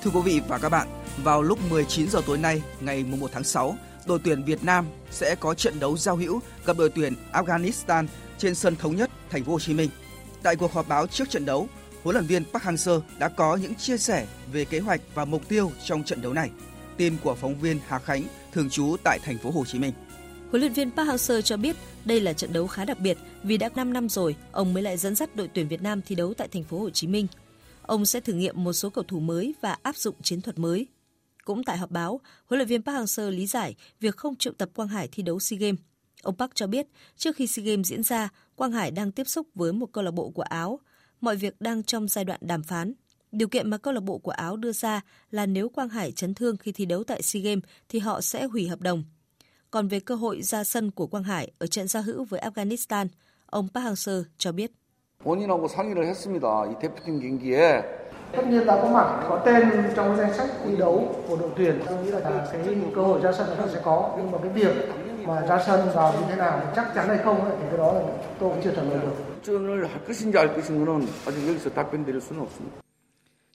Thưa quý vị và các bạn, vào lúc 19 giờ tối nay, ngày 1 tháng 6, đội tuyển Việt Nam sẽ có trận đấu giao hữu gặp đội tuyển Afghanistan trên sân thống nhất thành phố Hồ Chí Minh. Tại cuộc họp báo trước trận đấu, huấn luyện viên Park Hang-seo đã có những chia sẻ về kế hoạch và mục tiêu trong trận đấu này. Tin của phóng viên Hà Khánh thường trú tại thành phố Hồ Chí Minh. Huấn luyện viên Park Hang-seo cho biết đây là trận đấu khá đặc biệt vì đã 5 năm rồi ông mới lại dẫn dắt đội tuyển Việt Nam thi đấu tại thành phố Hồ Chí Minh. Ông sẽ thử nghiệm một số cầu thủ mới và áp dụng chiến thuật mới. Cũng tại họp báo, huấn luyện viên Park Hang-seo lý giải việc không triệu tập Quang Hải thi đấu SEA Games. Ông Park cho biết, trước khi SEA Games diễn ra, Quang Hải đang tiếp xúc với một câu lạc bộ của Áo. Mọi việc đang trong giai đoạn đàm phán. Điều kiện mà câu lạc bộ của Áo đưa ra là nếu Quang Hải chấn thương khi thi đấu tại SEA Games thì họ sẽ hủy hợp đồng. Còn về cơ hội ra sân của Quang Hải ở trận giao hữu với Afghanistan, ông Park Hang-seo cho biết. Tất nhiên đã có mặt có tên trong danh sách thi đấu của đội tuyển. Tôi nghĩ là cái cơ hội ra sân nó sẽ có. Nhưng mà cái việc mà ra sân vào như thế nào chắc chắn hay không thì cái đó là tôi cũng chưa trả lời được.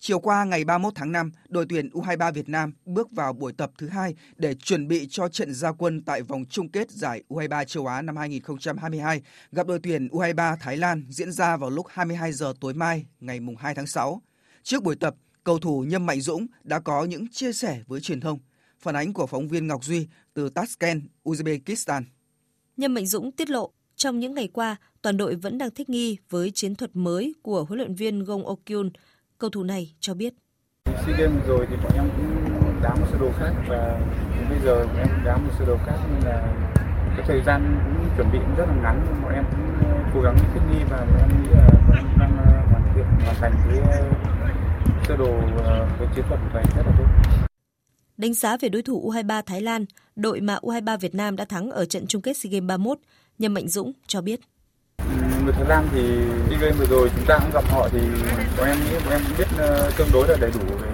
Chiều qua ngày 31 tháng 5, đội tuyển U23 Việt Nam bước vào buổi tập thứ hai để chuẩn bị cho trận gia quân tại vòng chung kết giải U23 châu Á năm 2022 gặp đội tuyển U23 Thái Lan diễn ra vào lúc 22 giờ tối mai ngày 2 tháng 6. Trước buổi tập, cầu thủ Nhâm Mạnh Dũng đã có những chia sẻ với truyền thông. Phản ánh của phóng viên Ngọc Duy từ Tashkent, Uzbekistan. Nhâm Mạnh Dũng tiết lộ, trong những ngày qua, toàn đội vẫn đang thích nghi với chiến thuật mới của huấn luyện viên Gong Okyun. Cầu thủ này cho biết. SEA Games rồi thì bọn em cũng đá một sơ đồ khác và bây giờ bọn em đá một sơ đồ khác nên là cái thời gian cũng chuẩn bị cũng rất là ngắn nhưng bọn em cũng ờ, cố gắng thích nghi và bọn em nghĩ là bọn em đang ờ, hoàn thiện hoàn thành cái ờ, sơ đồ cái chiến thuật này rất là tốt. Đánh giá về đối thủ U23 Thái Lan, đội mà U23 Việt Nam đã thắng ở trận chung kết SEA Games 31, Nhâm Mạnh Dũng cho biết. Người Thái Lan thì SEA Games vừa rồi chúng ta cũng gặp họ thì bọn em nghĩ bọn em cũng biết ờ, tương đối là đầy đủ về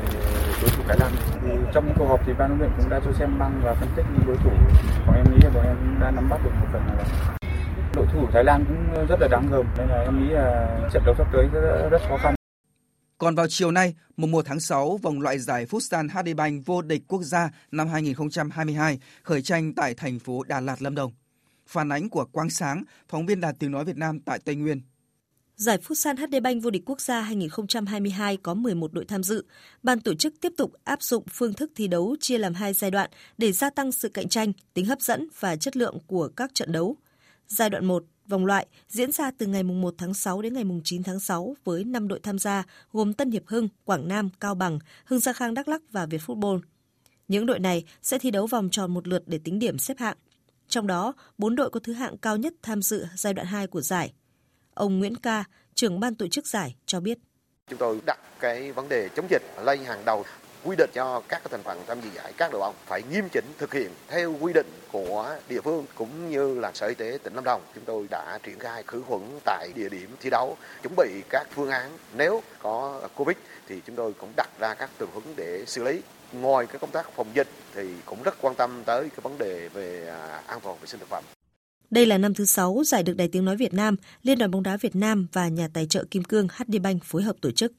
đối thủ Thái Lan. Thì trong cuộc họp thì ban huấn luyện cũng đã cho xem băng và phân tích những đối thủ. Bọn em nghĩ là bọn em đã nắm bắt được một phần nào đó. Đội thủ Thái Lan cũng rất là đáng gờm nên là em nghĩ là trận đấu sắp tới rất, rất khó khăn. Còn vào chiều nay, mùng 1 tháng 6, vòng loại giải Futsal HD Bank vô địch quốc gia năm 2022 khởi tranh tại thành phố Đà Lạt, Lâm Đồng. Phản ánh của Quang Sáng, phóng viên Đài Tiếng Nói Việt Nam tại Tây Nguyên. Giải Futsal HD Bank vô địch quốc gia 2022 có 11 đội tham dự. Ban tổ chức tiếp tục áp dụng phương thức thi đấu chia làm hai giai đoạn để gia tăng sự cạnh tranh, tính hấp dẫn và chất lượng của các trận đấu. Giai đoạn 1 Vòng loại diễn ra từ ngày 1 tháng 6 đến ngày 9 tháng 6 với 5 đội tham gia gồm Tân Hiệp Hưng, Quảng Nam, Cao Bằng, Hưng Gia Khang Đắk Lắc và Việt Football. Những đội này sẽ thi đấu vòng tròn một lượt để tính điểm xếp hạng. Trong đó, 4 đội có thứ hạng cao nhất tham dự giai đoạn 2 của giải. Ông Nguyễn Ca, trưởng ban tổ chức giải cho biết. Chúng tôi đặt cái vấn đề chống dịch lên hàng đầu quy định cho các thành phần tham dự giải các đội bóng phải nghiêm chỉnh thực hiện theo quy định của địa phương cũng như là sở y tế tỉnh lâm đồng. Chúng tôi đã triển khai khử khuẩn tại địa điểm thi đấu chuẩn bị các phương án. Nếu có covid thì chúng tôi cũng đặt ra các tình huống để xử lý. Ngoài cái công tác phòng dịch thì cũng rất quan tâm tới cái vấn đề về à, an toàn vệ sinh thực phẩm. Đây là năm thứ sáu giải được Đài Tiếng Nói Việt Nam, Liên đoàn bóng đá Việt Nam và nhà tài trợ Kim Cương HD Bank phối hợp tổ chức.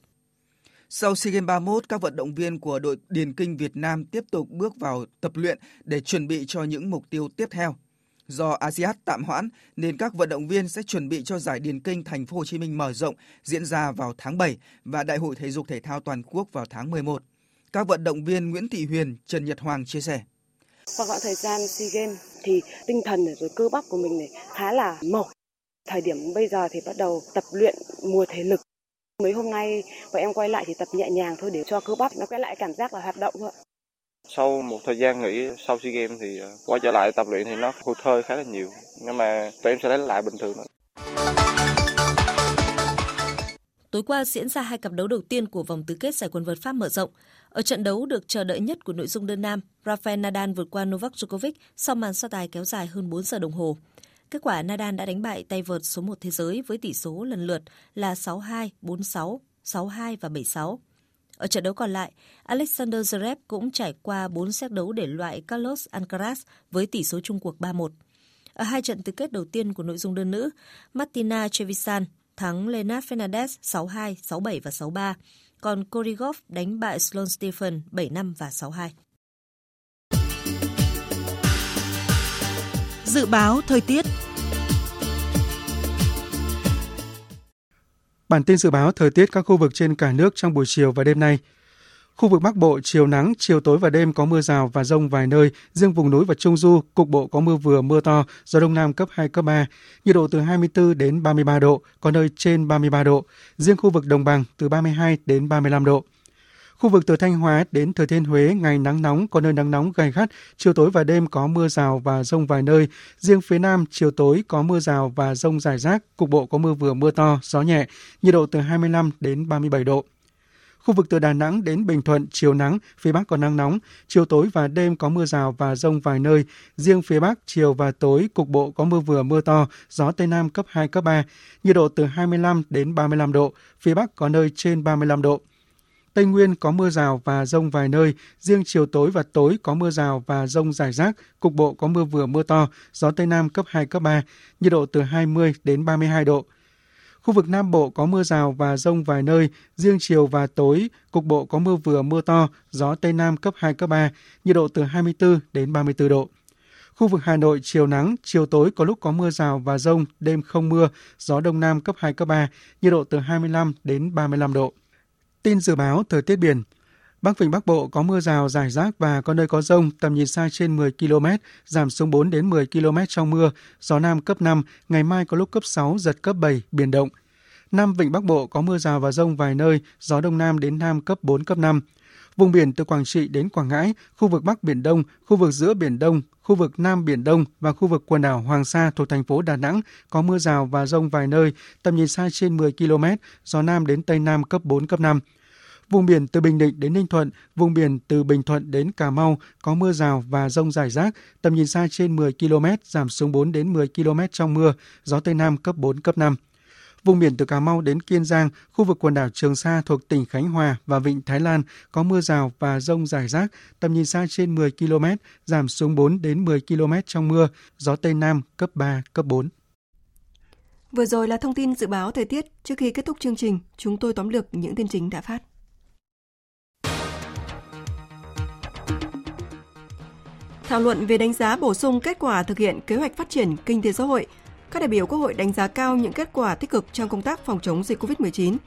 Sau SEA Games 31, các vận động viên của đội điền kinh Việt Nam tiếp tục bước vào tập luyện để chuẩn bị cho những mục tiêu tiếp theo. Do ASEAN tạm hoãn nên các vận động viên sẽ chuẩn bị cho giải điền kinh thành phố Hồ Chí Minh mở rộng diễn ra vào tháng 7 và Đại hội thể dục thể thao toàn quốc vào tháng 11. Các vận động viên Nguyễn Thị Huyền, Trần Nhật Hoàng chia sẻ. qua quãng thời gian SEA Games thì tinh thần rồi cơ bắp của mình này khá là mộc. Thời điểm bây giờ thì bắt đầu tập luyện mùa thể lực Mấy hôm nay bọn em quay lại thì tập nhẹ nhàng thôi để cho cơ bắp nó quay lại cảm giác là hoạt động thôi. Sau một thời gian nghỉ sau SEA Games thì ờ, quay trở lại tập luyện thì nó hụt hơi khá là nhiều. Nhưng mà tụi em sẽ lấy lại bình thường thôi. Tối qua diễn ra hai cặp đấu đầu tiên của vòng tứ kết giải quần vợt Pháp mở rộng. Ở trận đấu được chờ đợi nhất của nội dung đơn nam, Rafael Nadal vượt qua Novak Djokovic sau màn so tài kéo dài hơn 4 giờ đồng hồ. Kết quả Nadal đã đánh bại tay vợt số 1 thế giới với tỷ số lần lượt là 6-2, 4-6, 6-2 và 7-6. Ở trận đấu còn lại, Alexander Zverev cũng trải qua 4 set đấu để loại Carlos Alcaraz với tỷ số chung cuộc 3-1. Ở hai trận tứ kết đầu tiên của nội dung đơn nữ, Martina Trevisan thắng Leonard Fernandez 6-2, 6-7 và 6-3, còn Korigov đánh bại Sloane Stephen 7-5 và 6-2. Dự báo thời tiết Bản tin dự báo thời tiết các khu vực trên cả nước trong buổi chiều và đêm nay. Khu vực Bắc Bộ chiều nắng, chiều tối và đêm có mưa rào và rông vài nơi, riêng vùng núi và Trung Du cục bộ có mưa vừa mưa to, gió đông nam cấp 2 cấp 3, nhiệt độ từ 24 đến 33 độ, có nơi trên 33 độ, riêng khu vực đồng bằng từ 32 đến 35 độ. Khu vực từ Thanh Hóa đến Thừa Thiên Huế ngày nắng nóng có nơi nắng nóng gay gắt, chiều tối và đêm có mưa rào và rông vài nơi. Riêng phía Nam chiều tối có mưa rào và rông rải rác, cục bộ có mưa vừa mưa to, gió nhẹ, nhiệt độ từ 25 đến 37 độ. Khu vực từ Đà Nẵng đến Bình Thuận chiều nắng, phía Bắc có nắng nóng, chiều tối và đêm có mưa rào và rông vài nơi. Riêng phía Bắc chiều và tối cục bộ có mưa vừa mưa to, gió Tây Nam cấp 2, cấp 3, nhiệt độ từ 25 đến 35 độ, phía Bắc có nơi trên 35 độ. Tây Nguyên có mưa rào và rông vài nơi, riêng chiều tối và tối có mưa rào và rông rải rác, cục bộ có mưa vừa mưa to, gió Tây Nam cấp 2, cấp 3, nhiệt độ từ 20 đến 32 độ. Khu vực Nam Bộ có mưa rào và rông vài nơi, riêng chiều và tối, cục bộ có mưa vừa mưa to, gió Tây Nam cấp 2, cấp 3, nhiệt độ từ 24 đến 34 độ. Khu vực Hà Nội chiều nắng, chiều tối có lúc có mưa rào và rông, đêm không mưa, gió Đông Nam cấp 2, cấp 3, nhiệt độ từ 25 đến 35 độ. Tin dự báo thời tiết biển. Bắc Vịnh Bắc Bộ có mưa rào rải rác và có nơi có rông, tầm nhìn xa trên 10 km, giảm xuống 4 đến 10 km trong mưa, gió Nam cấp 5, ngày mai có lúc cấp 6, giật cấp 7, biển động. Nam Vịnh Bắc Bộ có mưa rào và rông vài nơi, gió Đông Nam đến Nam cấp 4, cấp 5. Vùng biển từ Quảng Trị đến Quảng Ngãi, khu vực Bắc Biển Đông, khu vực giữa Biển Đông, khu vực Nam Biển Đông và khu vực quần đảo Hoàng Sa thuộc thành phố Đà Nẵng có mưa rào và rông vài nơi, tầm nhìn xa trên 10 km, gió Nam đến Tây Nam cấp 4, cấp 5. Vùng biển từ Bình Định đến Ninh Thuận, vùng biển từ Bình Thuận đến Cà Mau có mưa rào và rông rải rác, tầm nhìn xa trên 10 km, giảm xuống 4 đến 10 km trong mưa, gió Tây Nam cấp 4, cấp 5. Vùng biển từ Cà Mau đến Kiên Giang, khu vực quần đảo Trường Sa thuộc tỉnh Khánh Hòa và Vịnh Thái Lan có mưa rào và rông rải rác, tầm nhìn xa trên 10 km, giảm xuống 4 đến 10 km trong mưa, gió Tây Nam cấp 3, cấp 4. Vừa rồi là thông tin dự báo thời tiết. Trước khi kết thúc chương trình, chúng tôi tóm lược những tin chính đã phát. Thảo luận về đánh giá bổ sung kết quả thực hiện kế hoạch phát triển kinh tế xã hội các đại biểu Quốc hội đánh giá cao những kết quả tích cực trong công tác phòng chống dịch COVID-19.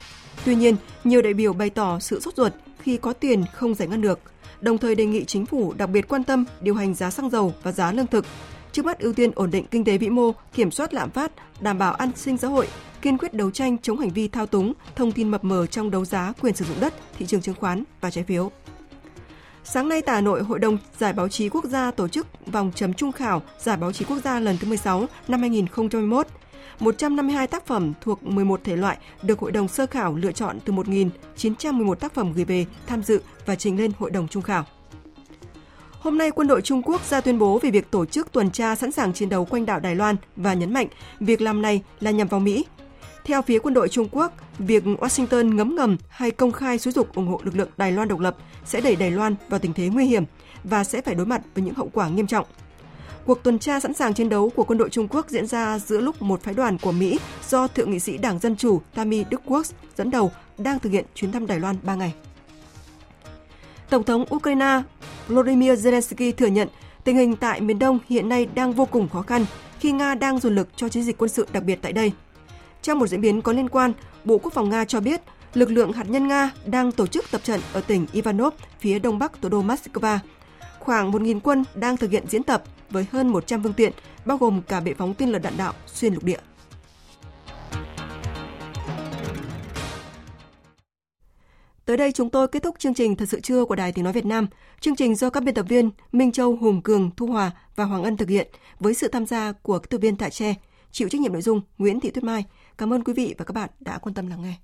Tuy nhiên, nhiều đại biểu bày tỏ sự sốt ruột khi có tiền không giải ngân được, đồng thời đề nghị chính phủ đặc biệt quan tâm điều hành giá xăng dầu và giá lương thực, trước mắt ưu tiên ổn định kinh tế vĩ mô, kiểm soát lạm phát, đảm bảo an sinh xã hội, kiên quyết đấu tranh chống hành vi thao túng, thông tin mập mờ trong đấu giá quyền sử dụng đất, thị trường chứng khoán và trái phiếu. Sáng nay tại Hà Nội, Hội đồng Giải báo chí quốc gia tổ chức vòng chấm trung khảo Giải báo chí quốc gia lần thứ 16 năm 2021. 152 tác phẩm thuộc 11 thể loại được Hội đồng sơ khảo lựa chọn từ 1.911 tác phẩm gửi về tham dự và trình lên Hội đồng trung khảo. Hôm nay, quân đội Trung Quốc ra tuyên bố về việc tổ chức tuần tra sẵn sàng chiến đấu quanh đảo Đài Loan và nhấn mạnh việc làm này là nhằm vào Mỹ, theo phía quân đội Trung Quốc, việc Washington ngấm ngầm hay công khai xúi dục ủng hộ lực lượng Đài Loan độc lập sẽ đẩy Đài Loan vào tình thế nguy hiểm và sẽ phải đối mặt với những hậu quả nghiêm trọng. Cuộc tuần tra sẵn sàng chiến đấu của quân đội Trung Quốc diễn ra giữa lúc một phái đoàn của Mỹ do Thượng nghị sĩ Đảng Dân Chủ Tammy Duckworth dẫn đầu đang thực hiện chuyến thăm Đài Loan 3 ngày. Tổng thống Ukraine Volodymyr Zelensky thừa nhận tình hình tại miền Đông hiện nay đang vô cùng khó khăn khi Nga đang dồn lực cho chiến dịch quân sự đặc biệt tại đây – trong một diễn biến có liên quan, Bộ Quốc phòng Nga cho biết lực lượng hạt nhân Nga đang tổ chức tập trận ở tỉnh Ivanov, phía đông bắc thủ đô Moscow. Khoảng 1.000 quân đang thực hiện diễn tập với hơn 100 phương tiện, bao gồm cả bệ phóng tên lửa đạn đạo xuyên lục địa. Tới đây chúng tôi kết thúc chương trình Thật sự trưa của Đài Tiếng Nói Việt Nam. Chương trình do các biên tập viên Minh Châu, Hùng Cường, Thu Hòa và Hoàng Ân thực hiện với sự tham gia của các viên Tại Tre, chịu trách nhiệm nội dung Nguyễn Thị Tuyết Mai. Cảm ơn quý vị và các bạn đã quan tâm lắng nghe.